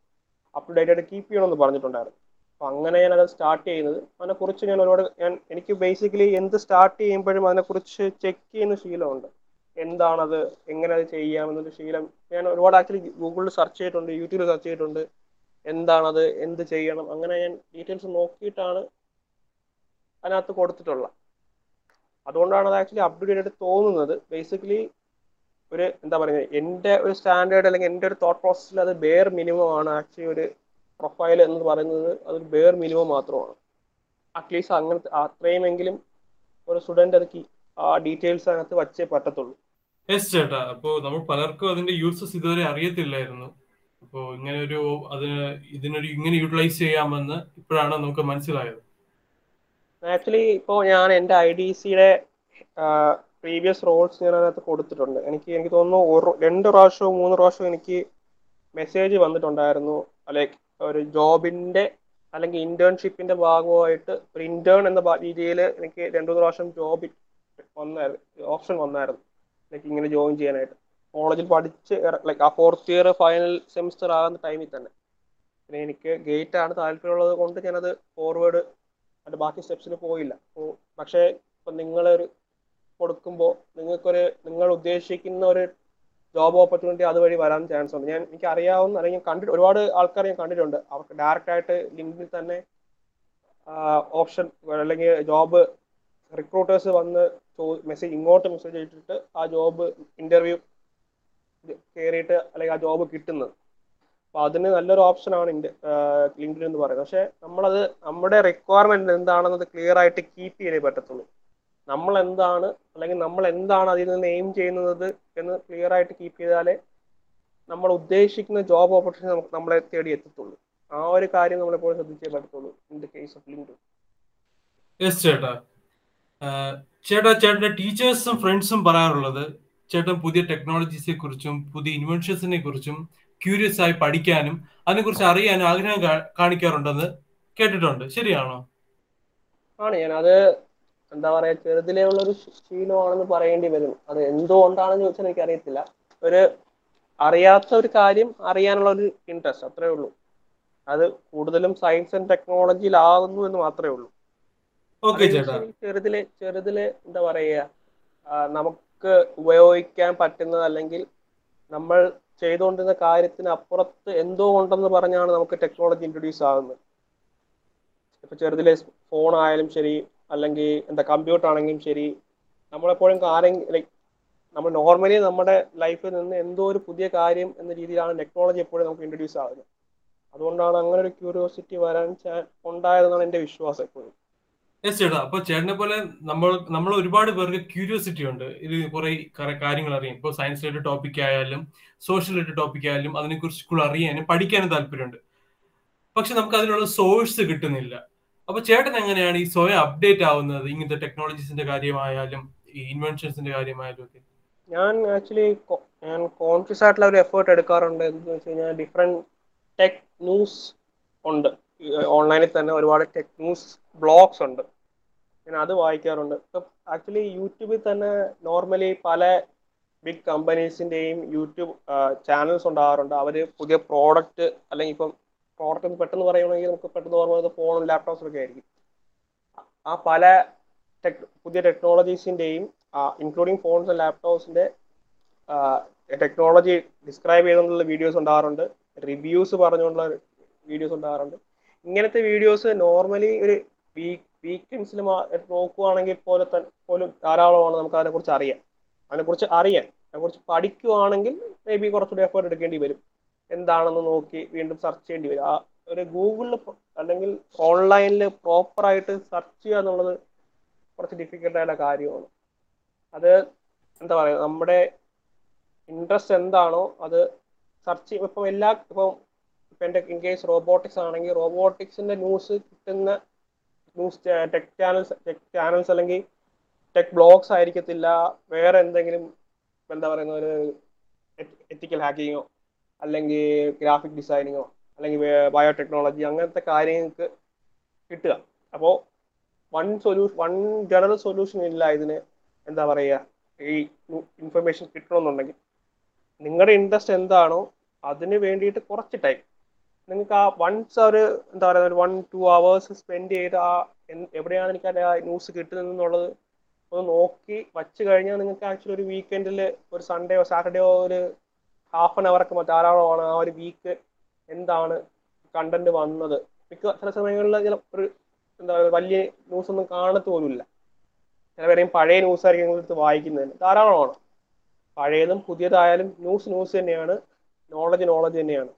അപ് ടു ഡേറ്റ് ആയിട്ട് കീപ്പ് ചെയ്യണമെന്ന് പറഞ്ഞിട്ടുണ്ടായിരുന്നു. അപ്പം അങ്ങനെ ഞാൻ അത് സ്റ്റാർട്ട് ചെയ്യുന്നത്. അതിനെക്കുറിച്ച് ഞാൻ ഒരുപാട് ഞാൻ എനിക്ക് ബേസിക്കലി എന്ത് സ്റ്റാർട്ട് ചെയ്യുമ്പോഴും അതിനെക്കുറിച്ച് ചെക്ക് ചെയ്യുന്ന ശീലമുണ്ട്. എന്താണത് എങ്ങനെ അത് ചെയ്യാമെന്നൊരു ശീലം. ഞാൻ ഒരുപാട് ആക്ച്വലി ഗൂഗിളിൽ സെർച്ച് ചെയ്തിട്ടുണ്ട് യൂട്യൂബിൽ സെർച്ച് ചെയ്തിട്ടുണ്ട്. എന്താണത് എന്ത് ചെയ്യണം അങ്ങനെ ഞാൻ ഡീറ്റെയിൽസ് നോക്കിയിട്ടാണ് അതിനകത്ത് കൊടുത്തിട്ടുള്ളത്. അതുകൊണ്ടാണ് അത് ആക്ച്വലി അപ്ഡേറ്റ് ആയിട്ട് തോന്നുന്നത്. ബേസിക്കലി ഒരു എന്താ പറയുക എന്റെ ഒരു സ്റ്റാൻഡേർഡ് അല്ലെങ്കിൽ എന്റെ ഒരു തോട്ട് പ്രോസസ്സിൽ അത് ബെയർ മിനിമം ആണ്. ആക്ച്വലി ഒരു പ്രൊഫൈൽ എന്ന് പറയുന്നത് അതൊരു ബെയർ മിനിമം മാത്രമാണ്. അറ്റ്ലീസ്റ്റ് അങ്ങനത്തെ അത്രയുമെങ്കിലും ഒരു സ്റ്റുഡന്റ് അത് ആ ഡീറ്റെയിൽസ് അതിനകത്ത് വച്ചേ പറ്റത്തുള്ളൂ. യെസ് ചേട്ടാ. അപ്പോ നമ്മൾ പലർക്കും അതിന്റെ യൂസസ് ഇതുവരെ അറിയത്തില്ലായിരുന്നു. അപ്പോ ഇങ്ങനെ ഒരു അതിന് ഇതിനൊരു ഇങ്ങനെ യൂട്ടിലൈസ് ചെയ്യാമെന്ന് ഇപ്പോഴാണ് നമുക്ക് മനസ്സിലായത്. ആക്ച്വലി ഇപ്പോ ഞാൻ എന്റെ ഐ ഡി സിയുടെ പ്രീവിയസ് റോൾസ് ഞാൻ അതിനകത്ത് കൊടുത്തിട്ടുണ്ട്. എനിക്ക് എനിക്ക് തോന്നുന്നു ഒരു രണ്ട് പ്രാവശ്യവും മൂന്ന് പ്രാവശ്യവും എനിക്ക് മെസ്സേജ് വന്നിട്ടുണ്ടായിരുന്നു. ലൈക്ക് ഒരു ജോബിന്റെ അല്ലെങ്കിൽ ഇന്റേൺഷിപ്പിന്റെ ഭാഗമായിട്ട് ഒരു ഇന്റേൺ എന്ന രീതിയിൽ എനിക്ക് രണ്ടു മൂന്ന് പ്രാവശ്യം ജോബ് വന്നായിരുന്നു. ഓപ്ഷൻ വന്നായിരുന്നു. ലൈക്ക് ഇങ്ങനെ ജോയിൻ ചെയ്യാനായിട്ട്. കോളേജിൽ പഠിച്ച് ലൈക്ക് ആ ഫോർത്ത് ഇയർ ഫൈനൽ സെമിസ്റ്റർ ആകുന്ന ടൈമിൽ തന്നെ. പിന്നെ എനിക്ക് ഗേറ്റ് ആണ് താല്പര്യമുള്ളത് കൊണ്ട് ഞാനത് ഫോർവേഡ് അതിന്റെ ബാക്കി സ്റ്റെപ്സിന് പോയില്ല. അപ്പോൾ പക്ഷേ ഇപ്പം നിങ്ങളൊരു കൊടുക്കുമ്പോൾ നിങ്ങൾക്കൊരു നിങ്ങൾ ഉദ്ദേശിക്കുന്ന ഒരു ജോബ് ഓപ്പർച്യൂണിറ്റി അതുവഴി വരാൻ ചാൻസ് ഉണ്ട്. ഞാൻ എനിക്ക് അറിയാവുന്ന അല്ലെങ്കിൽ കണ്ടിട്ട് ഒരുപാട് ആൾക്കാർ ഞാൻ കണ്ടിട്ടുണ്ട്. അവർക്ക് ഡയറക്റ്റ് ആയിട്ട് ലിങ്കിൽ തന്നെ ഓപ്ഷൻ അല്ലെങ്കിൽ ജോബ് റിക്രൂട്ടേഴ്സ് വന്ന് മെസ്സേജ് ഇങ്ങോട്ട് മെസ്സേജ് ഇട്ടിട്ട് ആ ജോബ് ഇന്റർവ്യൂ കയറിയിട്ട് അല്ലെങ്കിൽ ആ ജോബ് കിട്ടുന്നത്. അപ്പൊ അതിന് നല്ലൊരു ഓപ്ഷനാണ് ലിങ്ക്ഡിൻ എന്ന് പറയുന്നത്. പക്ഷെ നമ്മളത് നമ്മുടെ റിക്വയർമെന്റ് എന്താണെന്നത് ക്ലിയർ ആയിട്ട് കീപ്പ് ചെയ്യാനേ പറ്റത്തുള്ളൂ. നമ്മൾ എന്താണ് അല്ലെങ്കിൽ നമ്മൾ എന്താണ് അതിൽ നിന്ന് എയിം ചെയ്യുന്നത് എന്ന് ക്ലിയർ ആയിട്ട് കീപ്പ് ചെയ്താലേ നമ്മൾ ഉദ്ദേശിക്കുന്ന ജോബ് ഓപ്പർച്യൂണിറ്റി നമുക്ക് നമ്മളെ തേടി എത്തത്തുള്ളൂ. ആ ഒരു കാര്യം നമ്മളെപ്പോഴും ശ്രദ്ധിച്ചേ പറ്റത്തുള്ളൂ in the case of link yes ചേട്ടാ. ചേട്ടാ ചേട്ടന്റെ ടീച്ചേഴ്സും ഫ്രണ്ട്സും പറയാറുള്ളത് ചേട്ടൻ പുതിയ ടെക്നോളജീസിനെ കുറിച്ചും പുതിയ ഇൻവെൻഷൻസിനെ കുറിച്ചും ക്യൂരിയസ് ആയി പഠിക്കാനും അതിനെക്കുറിച്ച് അറിയാനും ആഗ്രഹം കാണിക്കാറുണ്ടെന്ന് കേട്ടിട്ടുണ്ട്. ശരിയാണോ? ആണ് ഞാൻ അത് എന്താ പറയാ ചെറുതിലേ ഉള്ള ഒരു ശീലമാണെന്ന് പറയേണ്ടി വരും. അത് എന്തുകൊണ്ടാണെന്ന് ചോദിച്ചാൽ എനിക്ക് അറിയത്തില്ല ഒരു അറിയാത്ത ഒരു കാര്യം അറിയാനുള്ള ഒരു ഇൻട്രസ്റ്റ് അത്രേ ഉള്ളൂ. അത് കൂടുതലും സയൻസ് ആൻഡ് ടെക്നോളജിയിലാകുന്നു എന്ന് മാത്രമേ ഉള്ളൂ. ചെറുതിലെ ചെറുതിലെ എന്താ പറയുക നമുക്ക് ഉപയോഗിക്കാൻ പറ്റുന്നത് അല്ലെങ്കിൽ നമ്മൾ ചെയ്തുകൊണ്ടിരുന്ന കാര്യത്തിന് അപ്പുറത്ത് എന്തോ ഉണ്ടെന്ന് പറഞ്ഞാണ് നമുക്ക് ടെക്നോളജി ഇൻട്രൊഡ്യൂസ് ആകുന്നത്. ഇപ്പൊ ചെറുതിലെ ഫോൺ ആയാലും ശരി അല്ലെങ്കിൽ എന്താ കമ്പ്യൂട്ടർ ആണെങ്കിലും ശരി നമ്മളെപ്പോഴും കാര്യം ലൈക്ക് നമ്മൾ നോർമലി നമ്മുടെ ലൈഫിൽ നിന്ന് എന്തോ ഒരു പുതിയ കാര്യം എന്ന രീതിയിലാണ് ടെക്നോളജി എപ്പോഴും നമുക്ക് ഇൻട്രൊഡ്യൂസ് ആകുന്നത് അതുകൊണ്ടാണ് അങ്ങനെ ഒരു ക്യൂരിയോസിറ്റി വരാൻ ഉണ്ടായതെന്നാണ് എന്റെ വിശ്വാസം എപ്പോഴും. യെസ് ചേട്ടാ. അപ്പൊ ചേട്ടനെ പോലെ നമ്മൾ നമ്മൾ ഒരുപാട് പേർക്ക് ക്യൂരിയോസിറ്റി ഉണ്ട്. ഇത് കുറെ കാര്യങ്ങൾ അറിയാം. ഇപ്പോൾ സയൻസ് റിലേറ്റഡ് ടോപ്പിക് ആയാലും സോഷ്യൽ റിലേറ്റഡ് ടോപ്പിക് ആയാലും അതിനെക്കുറിച്ച് അറിയാനും പഠിക്കാനും താല്പര്യമുണ്ട്. പക്ഷെ നമുക്ക് അതിനുള്ള സോഴ്സ് കിട്ടുന്നില്ല. അപ്പൊ ചേട്ടൻ എങ്ങനെയാണ് ഈ സ്വയം അപ്ഡേറ്റ് ആവുന്നത്? ഇങ്ങനത്തെ ടെക്നോളജീസിന്റെ കാര്യമായാലും ഈ ഇൻവെൻഷൻസിന്റെ കാര്യമായാലും ഒക്കെ? ഞാൻ ആക്ച്വലി ഞാൻ കോൺഷ്യസ് ആയിട്ടുള്ള ഒരു എഫേർട്ട് എടുക്കാറുണ്ട്. എന്ന് വെച്ച് കഴിഞ്ഞാൽ ഡിഫറെന്റ് ടെക് ന്യൂസ് ഉണ്ട്. ഓൺലൈനിൽ തന്നെ ഒരുപാട് ടെക് ന്യൂസ് ബ്ലോഗ്സ് ഉണ്ട്. ഞാൻ അത് വായിക്കാറുണ്ട്. ആക്ച്വലി യൂട്യൂബിൽ തന്നെ നോർമലി പല ബിഗ് കമ്പനീസിന്റെയും യൂട്യൂബ് ചാനൽസ് ഉണ്ടാകാറുണ്ട്. അവർ പുതിയ പ്രോഡക്റ്റ് അല്ലെങ്കിൽ ഇപ്പം പ്രോഡക്റ്റ് പെട്ടെന്ന് പറയുകയാണെങ്കിൽ നമുക്ക് പെട്ടെന്ന് ഓർമ്മ വരുന്നത് ഫോണും ലാപ്ടോപ്സും ആയിരിക്കും. ആ പല ടെക് പുതിയ ടെക്നോളജീസിന്റെയും ഇൻക്ലൂഡിങ് ഫോൺസ് ആൻഡ് ലാപ്ടോപ്സിന്റെ ടെക്നോളജി ഡിസ്ക്രൈബ് ചെയ്തുകൊണ്ടുള്ള വീഡിയോസ് ഉണ്ടാകാറുണ്ട്. റിവ്യൂസ് പറഞ്ഞുകൊണ്ടുള്ള വീഡിയോസ് ഉണ്ടാകാറുണ്ട്. ഇങ്ങനത്തെ വീഡിയോസ് നോർമലി ഒരു വീക്ക് വീക്കെൻഡ്സിൽ നോക്കുവാണെങ്കിൽ പോലെ തന്നെ പോലും ധാരാളമാണ് നമുക്ക് അതിനെക്കുറിച്ച് അറിയാം അതിനെക്കുറിച്ച് അറിയാൻ അതിനെക്കുറിച്ച് പഠിക്കുവാണെങ്കിൽ മേ ബി കുറച്ചുകൂടി എഫേർട്ട് എടുക്കേണ്ടി വരും. എന്താണെന്ന് നോക്കി വീണ്ടും സെർച്ച് ചെയ്യേണ്ടി വരും. ആ ഒരു ഗൂഗിളിൽ അല്ലെങ്കിൽ ഓൺലൈനിൽ പ്രോപ്പറായിട്ട് സെർച്ച് ചെയ്യുക എന്നുള്ളത് കുറച്ച് ഡിഫിക്കൽട്ടായിട്ടുള്ള കാര്യമാണ്. അത് എന്താ പറയുക നമ്മുടെ ഇൻട്രസ്റ്റ് എന്താണോ അത് സെർച്ച് ചെയ്യും ഇപ്പം എല്ലാ ഇപ്പം ഇപ്പം എന്റെ ഇൻ കേസ് റോബോട്ടിക്സ് ആണെങ്കിൽ റോബോട്ടിക്സിന്റെ ന്യൂസ് കിട്ടുന്ന news tech channels tech channels അല്ലെങ്കിൽ ടെക് ബ്ലോഗ്സ് ആയിരിക്കത്തില്ല. വേറെ എന്തെങ്കിലും എന്താ പറയുന്ന ഒരു എത്തിക്കൽ ഹാക്കിങ്ങോ അല്ലെങ്കിൽ ഗ്രാഫിക് ഡിസൈനിങ്ങോ അല്ലെങ്കിൽ ബയോടെക്നോളജി അങ്ങനത്തെ കാര്യങ്ങൾക്ക് കിട്ടുക. അപ്പോൾ one solution one general solution ഇല്ല ഇതിന്. എന്താ പറയുക ഈ ഇൻഫർമേഷൻ കിട്ടണമെന്നുണ്ടെങ്കിൽ. നിങ്ങളുടെ ഇൻട്രസ്റ്റ് എന്താണോ അതിന് വേണ്ടിയിട്ട് കുറച്ച് ടൈം നിങ്ങൾക്ക് ആ വൺസ് ഒരു എന്താ പറയുക ഒരു വൺ ടു അവേഴ്സ് സ്പെൻഡ് ചെയ്ത് ആ എവിടെയാണ് എനിക്ക് ആ ന്യൂസ് കിട്ടുന്നതെന്നുള്ളത് ഒന്ന് നോക്കി വച്ച് കഴിഞ്ഞാൽ നിങ്ങൾക്ക് ആക്ച്വലി ഒരു വീക്കെൻഡിൽ ഒരു സൺഡേയോ സാറ്റർഡേയോ ഒരു ഹാഫ് ആൻ അവർക്ക് ധാരാളമാണ് ആ ഒരു വീക്ക് എന്താണ് കണ്ടന്റ് വന്നത്. മിക്ക ചില സമയങ്ങളിൽ ചില ഒരു എന്താ പറയുക വലിയ ന്യൂസ് ഒന്നും കാണത്തു പോലുമില്ല. ചില പേരെയും പഴയ ന്യൂസ് ആയിരിക്കും എടുത്ത് വായിക്കുന്നതിന്. ധാരാളമാണ്. പഴയതും പുതിയതായാലും ന്യൂസ് ന്യൂസ് തന്നെയാണ്. നോളജ് നോളജ് തന്നെയാണ്.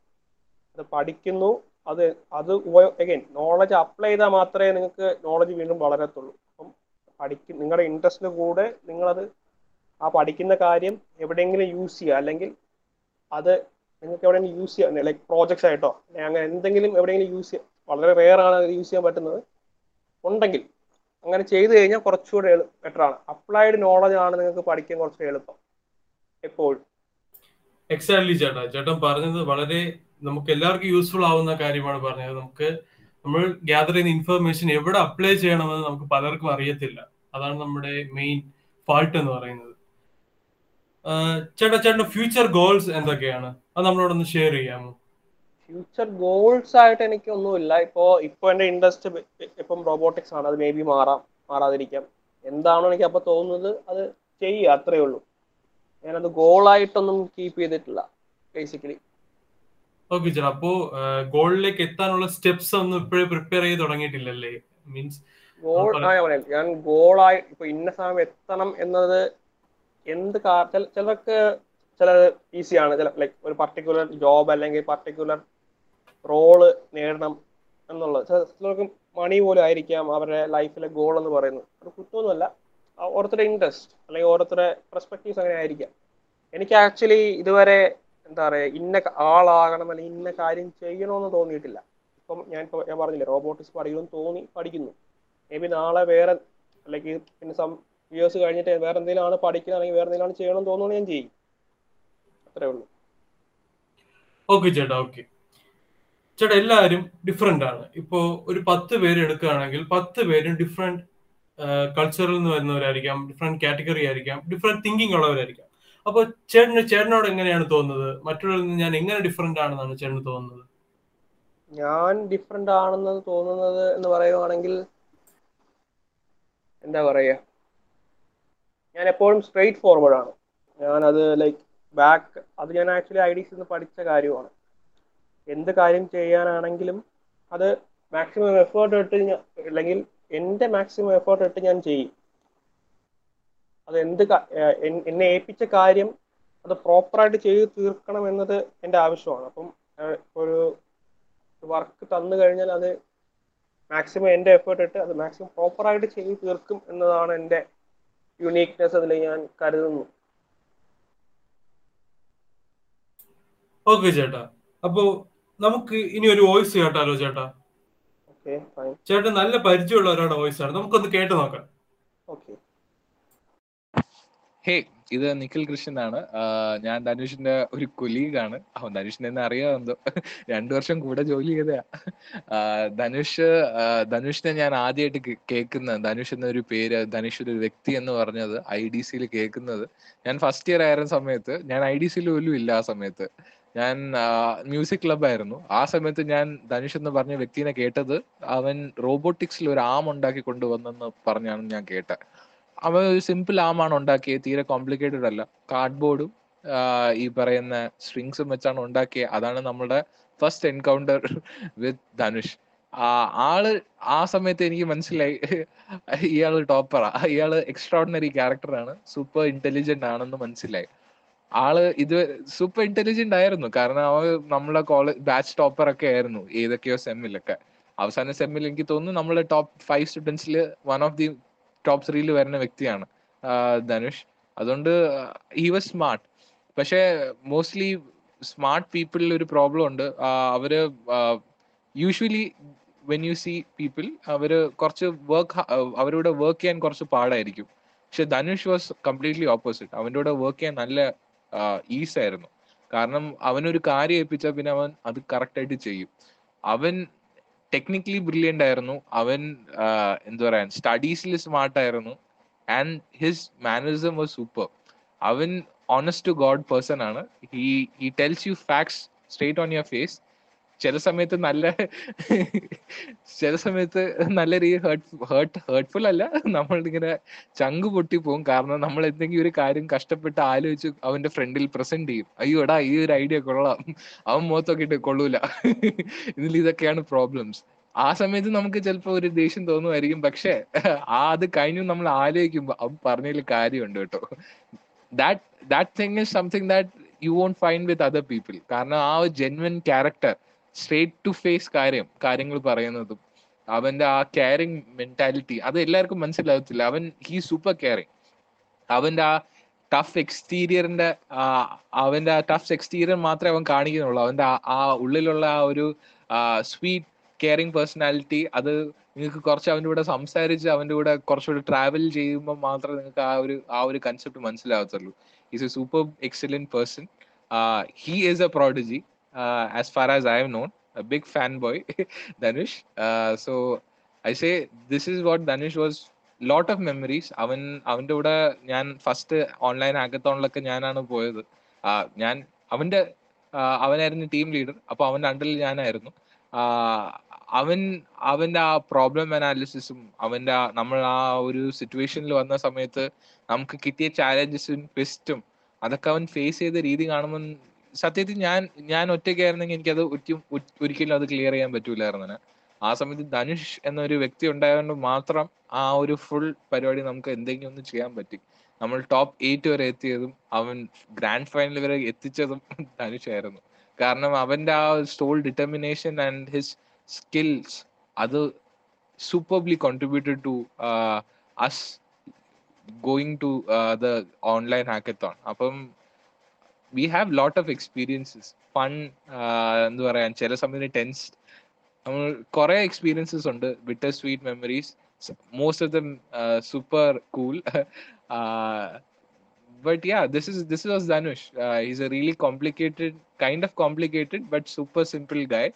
അത് പഠിക്കുന്നു. അത് അത് അഗൈൻ നോളജ് അപ്ലൈ ചെയ്താൽ മാത്രമേ നിങ്ങൾക്ക് നോളജ് വീണ്ടും വളരത്തുള്ളൂ. അപ്പം പഠിക്കും നിങ്ങളുടെ ഇൻട്രസ്റ്റിന് കൂടെ നിങ്ങളത് ആ പഠിക്കുന്ന കാര്യം എവിടെയെങ്കിലും യൂസ് ചെയ്യുക. അല്ലെങ്കിൽ അത് നിങ്ങൾക്ക് എവിടെയെങ്കിലും യൂസ് ചെയ്യാം. ലൈക്ക് പ്രോജക്ട്സ് ആയിട്ടോ അങ്ങനെ എന്തെങ്കിലും എവിടെയെങ്കിലും യൂസ് ചെയ്യാം. വളരെ റെയർ ആണ് അത് യൂസ് ചെയ്യാൻ പറ്റുന്നത്. ഉണ്ടെങ്കിൽ അങ്ങനെ ചെയ്തു കഴിഞ്ഞാൽ കുറച്ചുകൂടെ ബെറ്റർ ആണ്. അപ്ലൈഡ് നോളജ് ആണ് നിങ്ങൾക്ക് പഠിക്കാൻ കുറച്ച് എളുപ്പം. എപ്പോഴും. എക്സാക്ട്ലി ചേട്ടാ. ചേട്ടൻ പറഞ്ഞത് വളരെ നമുക്ക് എല്ലാവർക്കും യൂസ്ഫുൾ ആവുന്ന കാര്യമാണ് പറഞ്ഞത്. നമുക്ക് നമ്മൾ ഗ്യാദർ ചെയ്യുന്ന ഇൻഫർമേഷൻ എവിടെ അപ്ലൈ ചെയ്യണമെന്ന് നമുക്ക് പലർക്കും അറിയത്തില്ല. അതാണ് നമ്മുടെ മെയിൻ ഫാൾട്ട് എന്ന് പറയുന്നത്. ചേട്ടാ ചേട്ടന്റെ ഫ്യൂച്ചർ ഗോൾസ് എന്തൊക്കെയാണ്? അത് നമ്മളോടൊന്ന് ഷെയർ ചെയ്യാമോ? ഫ്യൂച്ചർ ഗോൾസ് ആയിട്ട് എനിക്കൊന്നുമില്ല. ഇപ്പോ ഇപ്പൊ എന്റെ ഇൻട്രസ്റ്റ് ഇപ്പം റോബോട്ടിക്സ് ആണ്. അത് മേ ബി മാറാം മാറാതിരിക്കാം. എന്താണോ എനിക്ക് അപ്പൊ തോന്നുന്നത് അത് ചെയ്യുക അത്രേ ഉള്ളൂ. ഞാനത് ഗോളായിട്ടൊന്നും കീപ്പ് ചെയ്തിട്ടില്ല ബേസിക്കലി ഓക്കെ ചേട്ടാ. അപ്പോ ഗോളിലേക്ക് എത്താനുള്ള സ്റ്റെപ്സ് ഒന്നും ഇപ്പോഴേ പ്രിപ്പയർ ചെയ്ത് തുടങ്ങിയിട്ടില്ലല്ലേ? മീൻസ് ഗോൾ ഞാൻ ഗോളായി ഇപ്പൊ ഇന്ന സമയം എത്തണം എന്നത് എന്ത് ചിലർക്ക് ചില ഈസിയാണ്. ചില ലൈക്ക് ഒരു പർട്ടിക്കുലർ ജോബ് അല്ലെങ്കിൽ പർട്ടിക്കുലർ റോൾ നേടണം എന്നുള്ളത്. ചിലർക്ക് മണി പോലും ആയിരിക്കാം അവരുടെ ലൈഫിലെ ഗോൾ എന്ന് പറയുന്നത്. അത് കുറ്റമൊന്നുമല്ല. ഓരോരുത്തരുടെ ഇൻട്രസ്റ്റ് അല്ലെങ്കിൽ ഓരോരുത്തരുടെ പെർസ്പെക്റ്റീവ്സ് അങ്ങനെ ആയിരിക്കാം. എനിക്ക് ആക്ച്വലി ഇതുവരെ എന്താ പറയുക ഇന്ന ആളാകണം അല്ലെങ്കിൽ ഇന്ന കാര്യം ചെയ്യണമെന്ന് തോന്നിയിട്ടില്ല. ഇപ്പം ഞാൻ ഇപ്പോൾ ഞാൻ പറഞ്ഞില്ലേ റോബോട്ടിക്സ് പഠിക്കണമെന്ന് തോന്നി പഠിക്കുന്നു. മേ ബി നാളെ വേറെ അല്ലെങ്കിൽ പിന്നെ സം ഇയേഴ്സ് കഴിഞ്ഞിട്ട് വേറെ എന്തെങ്കിലും ആണ് അല്ലെങ്കിൽ വേറെ എന്തെങ്കിലും ചെയ്യണമെന്ന് തോന്നുന്നു ഞാൻ ചെയ്യും. അത്രേ ഉള്ളൂ. ഓക്കെ ചേട്ടാ ഓക്കെ ചേട്ടാ എല്ലാവരും ഡിഫറെന്റ് ആണ്. ഇപ്പോ ഒരു പത്ത് പേര് എടുക്കുകയാണെങ്കിൽ പത്ത് പേരും ഡിഫറെന്റ് കൾച്ചറിൽ നിന്ന് വരുന്നവരായിരിക്കാം ഡിഫറെന്റ് കാറ്റഗറി ആയിരിക്കാം ഡിഫറെന്റ് തിങ്കിങ് ഉള്ളവരായിരിക്കാം. അപ്പൊ ചേട്ടന് ചേട്ടനോട് എങ്ങനെയാണ് തോന്നുന്നത്? മറ്റുള്ളവരിൽ നിന്ന് ഞാൻ എങ്ങനെ ഡിഫറെന്റ് ആണെന്നാണ് ചേട്ടന് തോന്നുന്നത്? ഞാൻ ഡിഫറെന്റ് ആണെന്ന് തോന്നുന്നത് എന്ന് പറയുകയാണെങ്കിൽ എന്താ പറയുക ഞാൻ എപ്പോഴും സ്ട്രെയിറ്റ് ഫോർവേഡ് ആണ്. ഞാൻ അത് ലൈക്ക് ബാക്ക് അത് ഞാൻ ആക്ച്വലി ഐ ഡിസിൽ പഠിച്ച കാര്യമാണ്. എന്ത് കാര്യം ചെയ്യാനാണെങ്കിലും അത് മാക്സിമം എഫേർട്ട് ഇട്ട് അല്ലെങ്കിൽ എന്റെ മാക്സിമം എഫേർട്ട് ഇട്ട് ഞാൻ ചെയ്യും. അത് എന്ത് എന്നെ ഏൽപ്പിച്ച കാര്യം അത് പ്രോപ്പറായിട്ട് ചെയ്ത് തീർക്കണം എന്നത് എന്റെ ആവശ്യമാണ്. അപ്പം ഒരു വർക്ക് തന്നു കഴിഞ്ഞാൽ അത് മാക്സിമം എന്റെ എഫേർട്ട് ഇട്ട് അത് മാക്സിമം പ്രോപ്പറായിട്ട് ചെയ്ത് തീർക്കും എന്നതാണ് എന്റെ യുണീക്നെസ് അതിൽ ഞാൻ കരുതുന്നു. ഓക്കെ ചേട്ടാ. അപ്പോ നമുക്ക് ഇനി ഒരു വോയിസ് കേട്ടാലോ ചേട്ടാ? ചേട്ടൻ നല്ല പരിചയമുള്ള ഒരാളുടെ വോയിസ് ആണ്. നമുക്കൊന്ന് കേട്ട് നോക്കാം. ഓക്കെ Hey, ഇത് നിഖിൽ കൃഷ്ണൻ ആണ് ഞാൻ ധനുഷിന്റെ ഒരു കൊലീഗാണ്. അവൻ ധനുഷിനെ എന്നെ അറിയാമെന്തോ രണ്ടു വർഷം കൂടെ ജോലി ചെയ്തയാ. ധനുഷ് ധനുഷിനെ ഞാൻ ആദ്യമായിട്ട് കേൾക്കുന്ന ധനുഷ് എന്നൊരു പേര് ധനുഷ് ഒരു വ്യക്തി എന്ന് പറഞ്ഞത് ഐ ഡി സിയിൽ കേൾക്കുന്നത്. ഞാൻ ഫസ്റ്റ് ഇയർ ആയിരുന്ന സമയത്ത് ഞാൻ ഐ ഡി സിയിൽ പോലും ഇല്ല ആ സമയത്ത്. ഞാൻ മ്യൂസിക് ക്ലബ് ആയിരുന്നു. ആ സമയത്ത് ഞാൻ ധനുഷ് എന്ന് പറഞ്ഞ വ്യക്തിനെ കേട്ടത് അവൻ റോബോട്ടിക്സിൽ ഒരു ആം ഉണ്ടാക്കി കൊണ്ടുവന്നെന്ന് പറഞ്ഞാണ് ഞാൻ കേട്ടത്. അവൻ ഒരു സിമ്പിൾ ആമാണ് ഉണ്ടാക്കിയത് തീരെ കോംപ്ലിക്കേറ്റഡ് അല്ല. കാർഡ്ബോർഡും ഈ പറയുന്ന സ്ട്രിങ്സും വെച്ചാണ് ഉണ്ടാക്കിയത് അതാണ് നമ്മുടെ ഫസ്റ്റ് എൻകൗണ്ടർ വിത്ത് ധനുഷ് ആൾ ആ സമയത്ത് എനിക്ക് മനസ്സിലായി ഇയാൾ ടോപ്പറാ ഇയാൾ എക്സ്ട്രോഡിനറി ക്യാരക്ടറാണ് സൂപ്പർ ഇന്റലിജന്റ് ആണെന്ന് മനസ്സിലായി. ആൾ ഇത് സൂപ്പർ ഇന്റലിജന്റ് ആയിരുന്നു. കാരണം അവ നമ്മളെ കോളേജ് ബാച്ച് ടോപ്പർ ഒക്കെ ആയിരുന്നു ഏതൊക്കെയോ സെമ്മിലൊക്കെ അവസാന സെമ്മിൽ എനിക്ക് തോന്നുന്നു നമ്മളെ ടോപ്പ് ഫൈവ് സ്റ്റുഡൻസിൽ വൺ ഓഫ് ദി ടോപ്പ് ത്രീയിൽ വരുന്ന വ്യക്തിയാണ് ധനുഷ്. അതുകൊണ്ട് ഹി വാസ് സ്മാർട്ട് പക്ഷേ മോസ്റ്റ്ലി സ്മാർട്ട് പീപ്പിളിൽ ഒരു പ്രോബ്ലം ഉണ്ട്. അവർ usually when you see people അവർ കുറച്ച് വർക്ക് അവരോട് വർക്ക് ചെയ്യാൻ കുറച്ച് പാടായിരിക്കും. പക്ഷെ ധനുഷ് വാസ് കംപ്ലീറ്റ്ലി ഓപ്പോസിറ്റ് അവന്റെ കൂടെ വർക്ക് ചെയ്യാൻ നല്ല ഈസ് ആയിരുന്നു. കാരണം അവനൊരു കാര്യം ഏൽപ്പിച്ചാൽ പിന്നെ അവൻ അത് കറക്റ്റായിട്ട് ചെയ്യും. അവൻ ടെക്നിക്കലി ബ്രില്യന്റ് ആയിരുന്നു. അവൻ എന്താ പറയാ സ്റ്റഡീസിൽ സ്മാർട്ട് ആയിരുന്നു. And his mannerism was super അവൻ ഓണസ്റ്റ് ടു ഗോഡ് പേഴ്സൺ ആണ്. He he tells you facts straight on your face ചില സമയത്ത് നല്ല ചില സമയത്ത് നല്ല രീതി ഹേർട്ട് ഹേർട്ട് ഹേർട്ട്ഫുൾ അല്ല. നമ്മൾ ഇങ്ങനെ ചങ്ക് പൊട്ടി പോകും കാരണം നമ്മൾ എന്തെങ്കിലും ഒരു കാര്യം കഷ്ടപ്പെട്ട് ആലോചിച്ച് അവന്റെ ഫ്രണ്ടിൽ പ്രസന്റ് ചെയ്യും. അയ്യോ എടാ ഈ ഒരു ഐഡിയ കൊള്ളാം. അവൻ മുഖത്തൊക്കെ ഇട്ട് കൊള്ളൂല. ഇതിൽ ഇതൊക്കെയാണ് പ്രോബ്ലംസ് ആ സമയത്ത് നമുക്ക് ചിലപ്പോൾ ഒരു ദേഷ്യം തോന്നുമായിരിക്കും. പക്ഷെ ആ അത് കഴിഞ്ഞു നമ്മൾ ആലോചിക്കുമ്പോൾ അവൻ പറഞ്ഞതിൽ കാര്യമുണ്ട് കേട്ടോ. That that thing is something that you won't find with other people കാരണം ആ ഒരു genuine character straight to face കാര്യം കാര്യങ്ങൾ പറയുന്നതും അവന്റെ ആ കെയറിങ് മെന്റാലിറ്റി അത് എല്ലാവർക്കും മനസ്സിലാകത്തില്ല. അവൻ ഹീ സൂപ്പർ കെയറിങ് അവന്റെ ആ ടഫ് എക്സ്റ്റീരിയറിന്റെ അവന്റെ ആ ടഫ് എക്സ്റ്റീരിയർ മാത്രമേ അവൻ കാണിക്കുന്നുള്ളൂ. അവന്റെ ആ ഉള്ളിലുള്ള ആ ഒരു സ്വീറ്റ് കെയറിങ് പേഴ്സണാലിറ്റി അത് നിങ്ങൾക്ക് കുറച്ച് അവന്റെ കൂടെ സംസാരിച്ച് അവന്റെ കൂടെ കുറച്ചുകൂടെ ട്രാവൽ ചെയ്യുമ്പോൾ മാത്രമേ നിങ്ങൾക്ക് ആ ഒരു ആ ഒരു concept മനസ്സിലാവത്തുള്ളൂ is a super excellent person he is a prodigy as far as I have known, a big fanboy, Danish. Dhanush so I say this is what Dhanush was lot of memories അവൻ അവന്റെ കൂടെ ഞാൻ first online ആക്കത്തോണിലൊക്കെ ഞാനാണ് പോയത്. ഞാൻ അവന്റെ അവനായിരുന്നു team leader അപ്പൊ അവന്റെ അണ്ടറിൽ ഞാനായിരുന്നു. അവൻ അവന്റെ ആ പ്രോബ്ലം അനാലിസിസും അവന്റെ നമ്മൾ ആ ഒരു സിറ്റുവേഷനിൽ വന്ന സമയത്ത് നമുക്ക് കിട്ടിയ ചാലഞ്ചസും ട്വിസ്റ്റും അതൊക്കെ അവൻ ഫേസ് ചെയ്ത രീതി കാണുമ്പോൾ സത്യത്തിൽ ഞാൻ ഞാൻ ഒറ്റയ്ക്കായിരുന്നെങ്കിൽ എനിക്കത് ഒരിക്കലും അത് ക്ലിയർ ചെയ്യാൻ പറ്റൂലായിരുന്നു ആ സമയത്ത് ധനുഷ് എന്നൊരു വ്യക്തി ഉണ്ടായതുകൊണ്ട് മാത്രം ആ ഒരു ഫുൾ പരിപാടി നമുക്ക് എന്തെങ്കിലും ഒന്ന് ചെയ്യാൻ പറ്റി. നമ്മൾ ടോപ്പ് എയ്റ്റ് വരെ എത്തിയതും അവൻ ഗ്രാൻഡ് ഫൈനൽ വരെ എത്തിച്ചതും ധനുഷ് ആയിരുന്നു. കാരണം അവന്റെ ആ stall determination and his skills അത് superbly contributed to us going to the online hackathon അപ്പം we have lot of experiences fun എന്താ പറയാ ചില സമയത്ത് ടെൻസ് നമ്മൾ കുറെ എക്സ്പീരിയൻസസ് ഉണ്ട് bitter sweet memories most of them uh, super cool uh, but yeah this is this was dhanush uh, he's a really complicated kind of complicated but super simple guy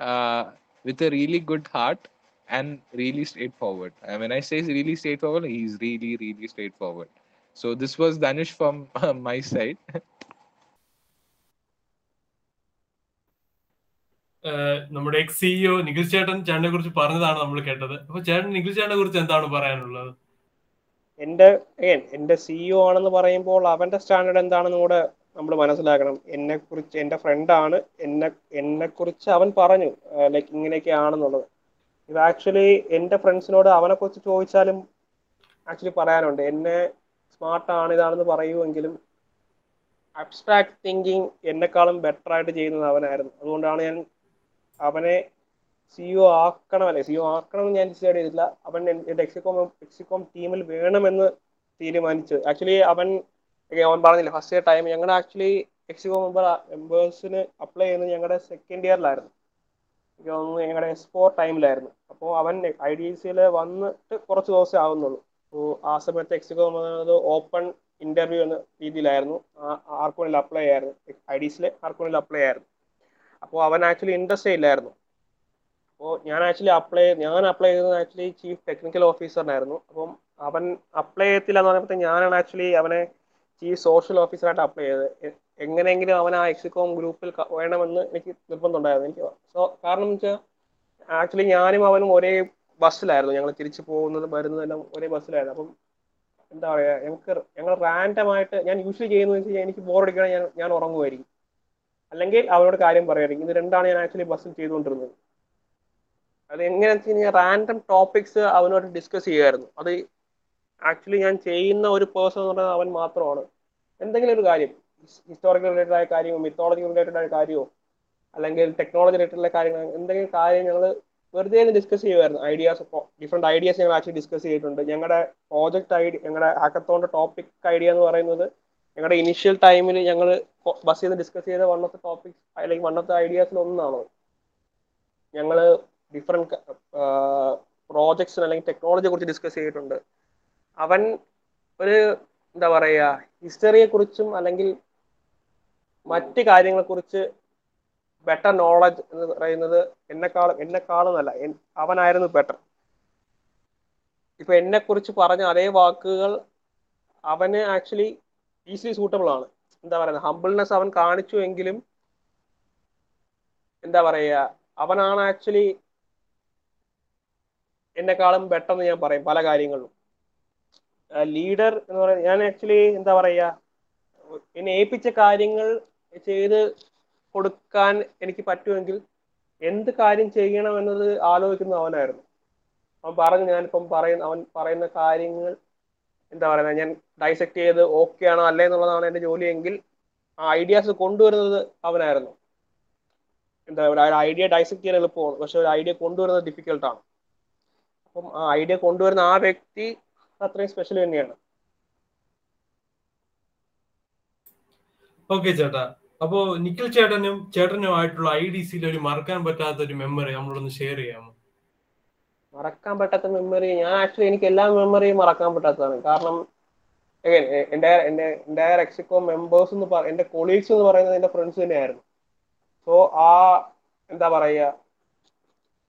uh, with a really good heart and really straightforward and when i say really straightforward he's really really straightforward so this was dhanush from uh, my side നമ്മുടെ X CEO Nikhil ചേട്ടൻ ചേട്ടനെ കുറിച്ച് പറഞ്ഞതാണ് നമ്മൾ കേട്ടത്. അപ്പൊ ചേട്ടൻ നിഖിൽ ചേട്ടനെ കുറിച്ച് എന്താണ് പറയാനുള്ളത്? എന്റെ എന്റെ സിഇഒ ആണെന്ന് പറയുമ്പോൾ അവന്റെ സ്റ്റാൻഡേർഡ് എന്താണെന്ന് കൂടെ നമ്മൾ മനസ്സിലാക്കണം. എന്നെ കുറിച്ച് എന്റെ ഫ്രണ്ടാണ് എന്നെ എന്നെ കുറിച്ച് അവൻ പറഞ്ഞു ലൈക്ക് ഇങ്ങനെയൊക്കെ ആണെന്നുള്ളത്. ഇത് ആക്ച്വലി എന്റെ ഫ്രണ്ട്സിനോട് അവനെ കുറിച്ച് ചോദിച്ചാലും ആക്ച്വലി പറയാനുണ്ട്. എന്നെ ആണ് ഇതാണെന്ന് പറയുമെങ്കിലും അബ്സ്ട്രാക്ട് തിങ്കിങ് എന്നെക്കാളും ബെറ്റർ ആയിട്ട് ചെയ്യുന്നത് അവനായിരുന്നു. അതുകൊണ്ടാണ് ഞാൻ അവനെ സിഇഒ ആക്കണം അല്ലെ സിഇഒ ആക്കണം എന്ന് ഞാൻ ഡിസൈഡ് ചെയ്തില്ല അവൻ എന്റെ എക്സിക്കോം എക്സിക്കോം ടീമിൽ വേണമെന്ന് തീരുമാനിച്ചു. ആക്ച്വലി അവൻ അവൻ പറഞ്ഞില്ല ഫസ്റ്റ് ടൈം ഞങ്ങളുടെ ആക്ച്വലി എക്സിക്കോ മെമ്പർ മെമ്പേഴ്സിന് അപ്ലൈ ചെയ്യുന്നത് ഞങ്ങളുടെ സെക്കൻഡ് ഇയറിലായിരുന്നു എനിക്ക് തോന്നുന്നു ഞങ്ങളുടെ എക്സ്പോ ടൈമിലായിരുന്നു അപ്പോൾ അവൻ ഐ ഡി സിയിൽ വന്നിട്ട് കുറച്ച് ദിവസം ആവുന്നുള്ളൂ. അപ്പോൾ ആ സമയത്ത് എക്സിക്കോ ഓപ്പൺ ഇന്റർവ്യൂ എന്ന രീതിയിലായിരുന്നു. ആർക്കോണിൽ അപ്ലൈ ആയിരുന്നു. ഐ ഡി സിയിലെ ആർക്കോണിൽ അപ്ലൈ ആയിരുന്നു. അപ്പോൾ അവൻ ആക്ച്വലി ഇൻട്രസ്റ്റ് ഇല്ലായിരുന്നു. അപ്പോൾ ഞാൻ ആക്ച്വലി അപ്ലൈ ഞാൻ അപ്ലൈ ചെയ്തത് ആക്ച്വലി ചീഫ് ടെക്നിക്കൽ ഓഫീസറിനായിരുന്നു അപ്പം അവൻ അപ്ലൈ ചെയ്യത്തില്ല എന്ന് പറഞ്ഞപ്പോൾ ഞാനാണ് ആക്ച്വലി അവനെ ചീഫ് സോഷ്യൽ ഓഫീസറായിട്ട് അപ്ലൈ ചെയ്തത്. എങ്ങനെയെങ്കിലും അവൻ ആ എക്സിക്കോം ഗ്രൂപ്പിൽ വേണമെന്ന് എനിക്ക് നിർബന്ധമുണ്ടായിരുന്നു എനിക്ക്. സോ കാരണം എന്ന് വെച്ചാൽ ആക്ച്വലി ഞാനും അവനും ഒരേ ബസ്സിലായിരുന്നു. ഞങ്ങൾ തിരിച്ചു പോകുന്നതും വരുന്നതെല്ലാം ഒരേ ബസ്സിലായിരുന്നു. അപ്പം എന്താ പറയുക ഞങ്ങൾക്ക് ഞങ്ങൾ റാൻഡമായിട്ട് ഞാൻ യൂഷ്വലി ചെയ്യുന്നത് വെച്ച് കഴിഞ്ഞാൽ എനിക്ക് ബോറടിക്കണ ഞാൻ ഞാൻ ഉറങ്ങുമായിരിക്കും അല്ലെങ്കിൽ അവരോട് കാര്യം പറയുമായിരിക്കും ഇത് രണ്ടാണ് ഞാൻ ആക്ച്വലി ബസ്സിൽ ചെയ്തുകൊണ്ടിരുന്നത്. അത് എങ്ങനെയാണെന്ന് വെച്ച് കഴിഞ്ഞാൽ റാൻഡം ടോപ്പിക്സ് അവനോട് ഡിസ്കസ് ചെയ്യുമായിരുന്നു അത് ആക്ച്വലി ഞാൻ ചെയ്യുന്ന ഒരു പേഴ്സൺ എന്ന് പറയുന്നത് അവൻ മാത്രമാണ്. എന്തെങ്കിലും ഒരു കാര്യം ഹിസ്റ്റോറിക്കൽ റിലേറ്റഡ് ആയ കാര്യമോ മിത്തോളജി റിലേറ്റഡ് ആയ കാര്യമോ അല്ലെങ്കിൽ ടെക്നോളജി റിലേറ്റഡ് ആയ കാര്യങ്ങൾ എന്തെങ്കിലും കാര്യം ഞങ്ങൾ വെറുതെ ഡിസ്കസ് ചെയ്യുമായിരുന്നു ഐഡിയാസ് ഡിഫറെന്റ് ഐഡിയാസ് ഞങ്ങൾ ആക്ച്വലി ഡിസ്കസ് ചെയ്തിട്ടുണ്ട്. ഞങ്ങളുടെ പ്രോജക്റ്റ് ഐഡിയ ഞങ്ങളുടെ ഹാക്കത്തോണിന്റെ ടോപ്പിക് ഐഡിയ എന്ന് പറയുന്നത് ഞങ്ങളുടെ ഇനിഷ്യൽ ടൈമിൽ ഞങ്ങൾ ബസ് ചെയ്ത് ഡിസ്കസ് ചെയ്ത വൺ ഓഫ് ദ ടോപ്പിക്സ് അല്ലെങ്കിൽ വൺ ഓഫ് ദ ഐഡിയാസിൽ ഒന്നാണ്. ഞങ്ങൾ ഡിഫറെന്റ് പ്രോജക്ട്സിന് അല്ലെങ്കിൽ ടെക്നോളജിയെ കുറിച്ച് ഡിസ്കസ് ചെയ്തിട്ടുണ്ട്. അവൻ ഒരു എന്താ പറയുക ഹിസ്റ്ററിയെ കുറിച്ചും അല്ലെങ്കിൽ മറ്റ് കാര്യങ്ങളെ കുറിച്ച് ബെറ്റർ നോളജ് എന്ന് പറയുന്നത് എന്നെക്കാളും എന്നെക്കാളും അല്ല അവനായിരുന്നു ബെറ്റർ ഇപ്പൊ എന്നെ കുറിച്ച് പറഞ്ഞ അതേ വാക്കുകൾ അവന് ആക്ച്വലി ഈസിലി സൂട്ടബിൾ ആണ്. എന്താ പറയുക ഹംബിൾനെസ് അവൻ കാണിച്ചു എങ്കിലും എന്താ പറയുക? അവനാണ് ആക്ച്വലി എന്നെക്കാളും പെട്ടെന്ന് ഞാൻ പറയും പല കാര്യങ്ങളിലും. ലീഡർ എന്ന് പറയുന്നത് ഞാൻ ആക്ച്വലി എന്താ പറയുക? എന്നെ ഏൽപ്പിച്ച കാര്യങ്ങൾ ചെയ്ത് കൊടുക്കാൻ എനിക്ക് പറ്റുമെങ്കിൽ എന്ത് കാര്യം ചെയ്യണം എന്നത് ആലോചിക്കുന്നത് അവനായിരുന്നു. അവൻ പറഞ്ഞു ഞാനിപ്പം പറയുന്ന അവൻ പറയുന്ന കാര്യങ്ങൾ എന്താ പറയുന്നത് ഞാൻ ഡൈസെക്ട് ചെയ്ത് ഓക്കെ ആണോ അല്ലേ എന്നുള്ളതാണ് എന്റെ ജോലിയെങ്കിൽ ആ ഐഡിയാസ് കൊണ്ടുവരുന്നത് അവനായിരുന്നു. എന്താ പറയുക ഒരു ഐഡിയ ഡൈസെക്ട് ചെയ്യാൻ എളുപ്പമാണ്. പക്ഷെ ഒരു ഐഡിയ കൊണ്ടുവരുന്നത് ഡിഫിക്കൽട്ടാണ് അപ്പം ആ ഐഡിയ കൊണ്ടുവരുന്ന ആ വ്യക്തി അത്രയും സ്പെഷ്യൽ തന്നെയാണ്. ഓക്കെ ചേട്ടാ. അപ്പോ നിഖിൽ ചേട്ടനും ചേട്ടനുമായിട്ടുള്ള ഐ ഡി സിയിൽ ഒരു മറക്കാൻ പറ്റാത്ത ഒരു മെമ്മറി നമ്മളൊന്ന് ഷെയർ ചെയ്യാമോ? മറക്കാൻ പറ്റാത്ത മെമ്മറി ഞാൻ ആക്ച്വലി എനിക്ക് എല്ലാ മെമ്മറിയും മറക്കാൻ പറ്റാത്തതാണ്. കാരണം എന്റെ എന്റെ എന്റെ എക്സിക്കോ മെമ്പേഴ്സ് എന്ന് പറ എന്റെ കൊളീഗ്സ് എന്ന് പറയുന്നത് എന്റെ ഫ്രണ്ട്സ് തന്നെയായിരുന്നു. സോ ആ എന്താ പറയുക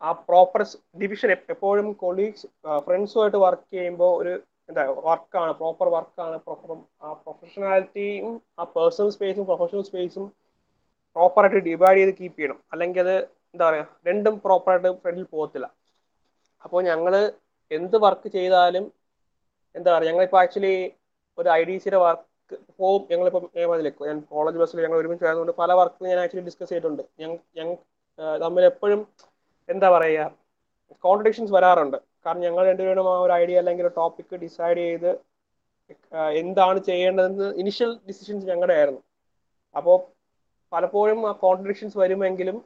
ആ പ്രോപ്പർ ഡിവിഷൻ എപ്പോഴും കൊളീഗ്സ് ഫ്രണ്ട്സുമായിട്ട് വർക്ക് ചെയ്യുമ്പോൾ ഒരു എന്താ വർക്കാണ് പ്രോപ്പർ വർക്കാണ് പ്രോപ്പർ ആ പ്രൊഫഷണാലിറ്റിയും ആ പേഴ്സണൽ സ്പേസും പ്രൊഫഷണൽ സ്പേസും പ്രോപ്പറായിട്ട് ഡിവൈഡ് ചെയ്ത് കീപ്പ് ചെയ്യണം. അല്ലെങ്കിൽ അത് എന്താ പറയുക രണ്ടും പ്രോപ്പറായിട്ട് ഫ്രണ്ടിൽ പോകത്തില്ല. അപ്പോൾ ഞങ്ങൾ എന്ത് വർക്ക് ചെയ്താലും എന്താ പറയുക ഞങ്ങളിപ്പോൾ ആക്ച്വലി ഒരു ഐ ഡി സിയുടെ വർക്ക് ഫോം ഞങ്ങളിപ്പോൾ പറഞ്ഞില്ലേ ഞാൻ കോളേജ് ബസ്സിൽ ഞങ്ങൾ ഒരുമിച്ച് ആയതുകൊണ്ട് പല വർക്ക് ഞാൻ ആക്ച്വലി ഡിസ്കസ് ചെയ്തിട്ടുണ്ട്. ഞങ്ങൾ ഞങ്ങൾ തമ്മിൽ എപ്പോഴും എന്താ പറയുക കോൺട്രഡിക്ഷൻസ് വരാറുണ്ട്. കാരണം ഞങ്ങൾ രണ്ടുപേരും ആ ഒരു ഐഡിയ അല്ലെങ്കിൽ ഒരു ടോപ്പിക് ഡിസൈഡ് ചെയ്ത് എന്താണ് ചെയ്യേണ്ടതെന്ന് ഇനിഷ്യൽ ഡിസിഷൻസ് ഞങ്ങളുടെ ആയിരുന്നു. അപ്പോൾ പലപ്പോഴും ആ കോൺട്രഡിക്ഷൻസ് വരുമെങ്കിലും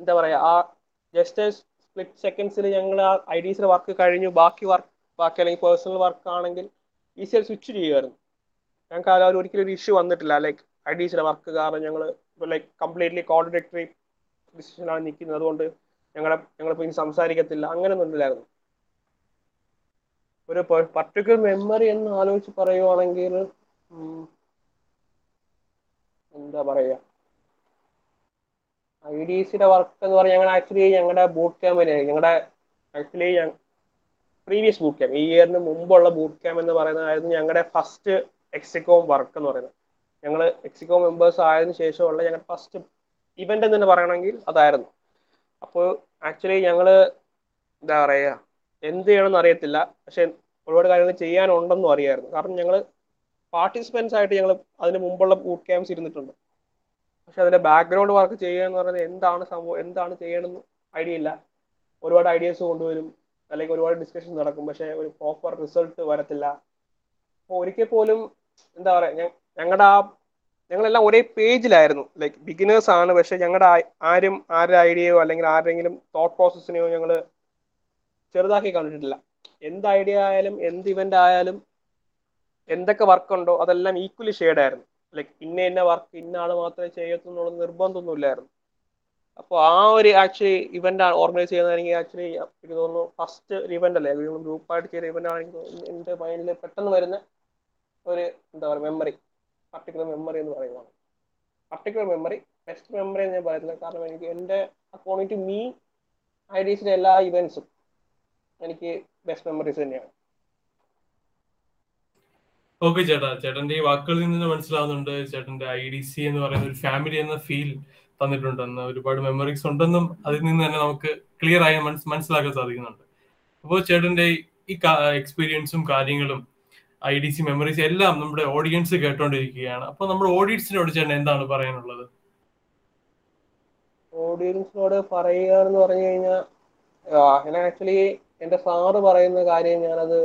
എന്താ പറയുക ആ ജസ്റ്റ് സ്പ്ലിറ്റ് സെക്കൻഡ്സിൽ ഞങ്ങൾ ആ ഐ ഡി സിയുടെ വർക്ക് കഴിഞ്ഞു. ബാക്കി വർക്ക് ബാക്കി അല്ലെങ്കിൽ പേഴ്സണൽ വർക്ക് ആണെങ്കിൽ ഈസിയായി സ്വിച്ച് ചെയ്യുമായിരുന്നു. ഞങ്ങൾക്ക് ആ ഒരു ഒരിക്കലും ഒരു ഇഷ്യൂ വന്നിട്ടില്ല. ലൈക്ക് ഐ ഡി സിയുടെ വർക്ക് കാരണം ഞങ്ങൾ ലൈക്ക് കംപ്ലീറ്റ്ലി കോർഡിനേറ്ററി ഡിസിഷനാണ് നിൽക്കുന്നത്. അതുകൊണ്ട് ഞങ്ങളുടെ ഞങ്ങളിപ്പോൾ ഇനി സംസാരിക്കത്തില്ല. അങ്ങനെയൊന്നും ഇല്ലായിരുന്നു. ഒരു പർട്ടിക്കുലർ മെമ്മറി എന്ന് ആലോചിച്ച് പറയുവാണെങ്കിൽ എന്താ പറയുക ഐ ഡി സിയുടെ വർക്ക് എന്ന് പറഞ്ഞാൽ ഞങ്ങൾ ആക്ച്വലി ഞങ്ങളുടെ ബൂട്ട് ക്യാമ്പിന് ഞങ്ങളുടെ ആക്ച്വലി പ്രീവിയസ് ബൂട്ട് ക്യാമ്പ് ഈ ഇയറിന് മുമ്പുള്ള ബൂട്ട് ക്യാമ്പ് എന്ന് പറയുന്നതായിരുന്നു ഞങ്ങളുടെ ഫസ്റ്റ് എക്സിക്കോം വർക്ക് എന്ന് പറയുന്നത്. ഞങ്ങൾ എക്സിക്കോം മെമ്പേഴ്സ് ആയതിനു ശേഷമുള്ള ഞങ്ങളുടെ ഫസ്റ്റ് ഇവന്റ് എന്ന് തന്നെ പറയണമെങ്കിൽ അതായിരുന്നു. അപ്പോൾ ആക്ച്വലി ഞങ്ങൾ എന്താ പറയുക എന്ത് ചെയ്യണമെന്ന് അറിയത്തില്ല. പക്ഷേ ഒരുപാട് കാര്യങ്ങൾ ചെയ്യാനുണ്ടെന്നും അറിയായിരുന്നു. കാരണം ഞങ്ങൾ പാർട്ടിസിപ്പൻസ് ആയിട്ട് ഞങ്ങൾ അതിന് മുമ്പുള്ള ബൂട്ട് ക്യാമ്പ്സ് ഇരുന്നിട്ടുണ്ട്. പക്ഷെ അതിന്റെ ബാക്ക്ഗ്രൗണ്ട് വർക്ക് ചെയ്യുക എന്ന് പറയുന്നത് എന്താണ് സംഭവം എന്താണ് ചെയ്യണമെന്ന് ഐഡിയ ഇല്ല. ഒരുപാട് ഐഡിയാസ് കൊണ്ടുവരും അല്ലെങ്കിൽ ഒരുപാട് ഡിസ്കഷൻ നടക്കും പക്ഷെ ഒരു പ്രോപ്പർ റിസൾട്ട് വരത്തില്ല. അപ്പോൾ ഒരിക്കൽ പോലും എന്താ പറയുക ഞങ്ങളുടെ ആ ഞങ്ങളെല്ലാം ഒരേ പേജിലായിരുന്നു ലൈക്ക് ബിഗിനേഴ്സ് ആണ് പക്ഷെ ഞങ്ങളുടെ ആരും ആരുടെ ഐഡിയയോ അല്ലെങ്കിൽ ആരുടെങ്കിലും തോട്ട് പ്രോസസ്സിനെയോ ഞങ്ങൾ ചെറുതാക്കി കണ്ടിട്ടില്ല. എന്ത് ഐഡിയ ആയാലും എന്ത് ഇവന്റ് ആയാലും എന്തൊക്കെ വർക്ക് ഉണ്ടോ അതെല്ലാം ഈക്വലി ഷെയ്ഡ് ആയിരുന്നു. ലൈക്ക് ഇന്ന ഇന്ന വർക്ക് ഇന്ന ആൾ മാത്രമേ ചെയ്യത്തുന്നുള്ള നിർബന്ധമൊന്നുമില്ലായിരുന്നു. അപ്പോൾ ആ ഒരു ആക്ച്വലി ഇവന്റ് ഓർഗനൈസ് ചെയ്യുന്നതാണെങ്കിൽ ആക്ച്വലി എനിക്ക് തോന്നുന്നു ഫസ്റ്റ് ഒരു ഇവന്റ് അല്ലേ? ഗ്രൂപ്പായിട്ട് ചെയ്ത ഇവന്റ് ആണെങ്കിൽ എന്റെ മൈൻഡിൽ പെട്ടെന്ന് വരുന്ന ഒരു എന്താ പറയുക മെമ്മറി പർട്ടിക്കുലർ മെമ്മറി എന്ന് പറയുന്നതാണ്. പർട്ടിക്കുലർ മെമ്മറി ബെസ്റ്റ് മെമ്മറി എന്ന് ഞാൻ പറയുന്നത് കാരണം എനിക്ക് എന്റെ അക്കോർഡിംഗ് ടു മീ ഐ എല്ലാ ഇവൻസും എനിക്ക് ബെസ്റ്റ് മെമ്മറീസ് തന്നെയാണ്. ഓക്കെ ചേട്ടാ. ചേട്ടന്റെ ഈ വാക്കുകളിൽ നിന്ന് മനസ്സിലാവുന്നുണ്ട്. ചേട്ടന്റെ ഐ ഡി സി എന്ന് പറയുന്ന ഒരു ഫാമിലി എന്ന ഫീൽ തന്നിട്ടുണ്ടെന്ന് ഒരുപാട് മെമ്മറീസ് ഉണ്ടെന്നും അതിൽ നിന്ന് തന്നെ നമുക്ക് ക്ലിയർ ആയി മനസ് മനസ്സിലാക്കാൻ സാധിക്കുന്നുണ്ട്. അപ്പോൾ ചേട്ടന്റെ ഈ എക്സ്പീരിയൻസും കാര്യങ്ങളും ഐ ഡി സി മെമ്മറീസ് എല്ലാം നമ്മുടെ ഓഡിയൻസ് കേട്ടോണ്ടിരിക്കുകയാണ്. അപ്പൊ നമ്മുടെ ഓഡിയൻസിനോട് ചേട്ടൻ എന്താണ് പറയാനുള്ളത്? ഓഡിയൻസിനോട് പറയുക എന്ന് പറഞ്ഞു കഴിഞ്ഞാൽ ആക്ച്വലി എന്റെ സാറ് പറയുന്ന കാര്യം ഞാനത്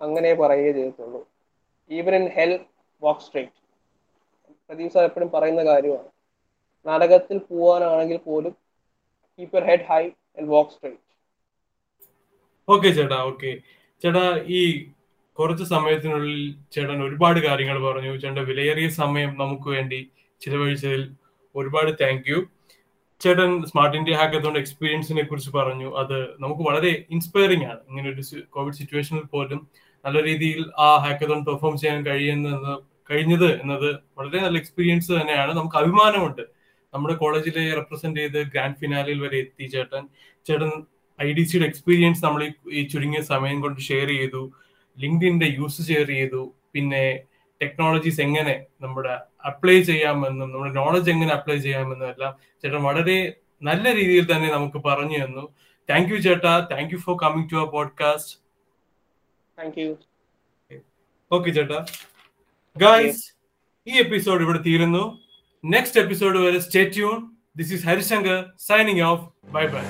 അങ്ങനെ പറയുകയേ ചെയ്തിട്ടുള്ളൂ. Even in hell walk straight Pradeep sir എപ്പോഴും പറയുന്ന കാര്യമാണ്. നാടകത്തിൽ പോവാനാണെങ്കിൽ പോലും keep your head high and walk straight okay ചേട്ടാ ഓക്കെ ചേട്ടാ ഈ കുറച്ച് സമയത്തിനുള്ളിൽ ചേട്ടൻ ഒരുപാട് കാര്യങ്ങൾ പറഞ്ഞു. ചേട്ടൻ വിലയേറിയ സമയം നമുക്ക് വേണ്ടി ചിലവഴിച്ചതിൽ ഒരുപാട് താങ്ക് യു ചേട്ടൻ സ്മാർട്ട് ഇന്ത്യ ഹാക്കത്തോണ്ട് എക്സ്പീരിയൻസിനെ കുറിച്ച് പറഞ്ഞു. അത് നമുക്ക് വളരെ ഇൻസ്പയറിംഗ് ആണ്. ഇങ്ങനെ ഒരു കോവിഡ് സിറ്റുവേഷനിൽ പോലും നല്ല രീതിയിൽ ആ ഹാക്കത്തോൺ പെർഫോം ചെയ്യാൻ കഴിയുന്നത് കഴിഞ്ഞത് എന്നത് വളരെ നല്ല എക്സ്പീരിയൻസ് തന്നെയാണ്. നമുക്ക് അഭിമാനമുണ്ട്. നമ്മുടെ കോളേജിലെ റെപ്രസെന്റ് ചെയ്ത് ഗ്രാൻഡ് ഫിനാലിൽ വരെ എത്തി ചേട്ടൻ. ചേട്ടൻ ഐ ഡി സിയുടെ എക്സ്പീരിയൻസ് നമ്മൾ ഈ ചുരുങ്ങിയ സമയം കൊണ്ട് ഷെയർ ചെയ്തു. ലിങ്ക്ഡിന്റെ യൂസ് ഷെയർ ചെയ്തു. പിന്നെ ടെക്നോളജീസ് എങ്ങനെ നമ്മുടെ അപ്ലൈ ചെയ്യാമെന്നും നമ്മുടെ നോളജ് എങ്ങനെ അപ്ലൈ ചെയ്യാമെന്നും എല്ലാം ചേട്ടൻ വളരെ നല്ല രീതിയിൽ തന്നെ നമുക്ക് പറഞ്ഞു തന്നു. താങ്ക് യു ചേട്ടാ. Thank you for coming to our podcast thank you okay ചേട്ടാ. ഗായ്സ് ഈ എപ്പിസോഡ് ഇവിടെ തീരുന്നു. നെക്സ്റ്റ് എപ്പിസോഡ് വരെ stay tune this is Harishankar signing off bye bye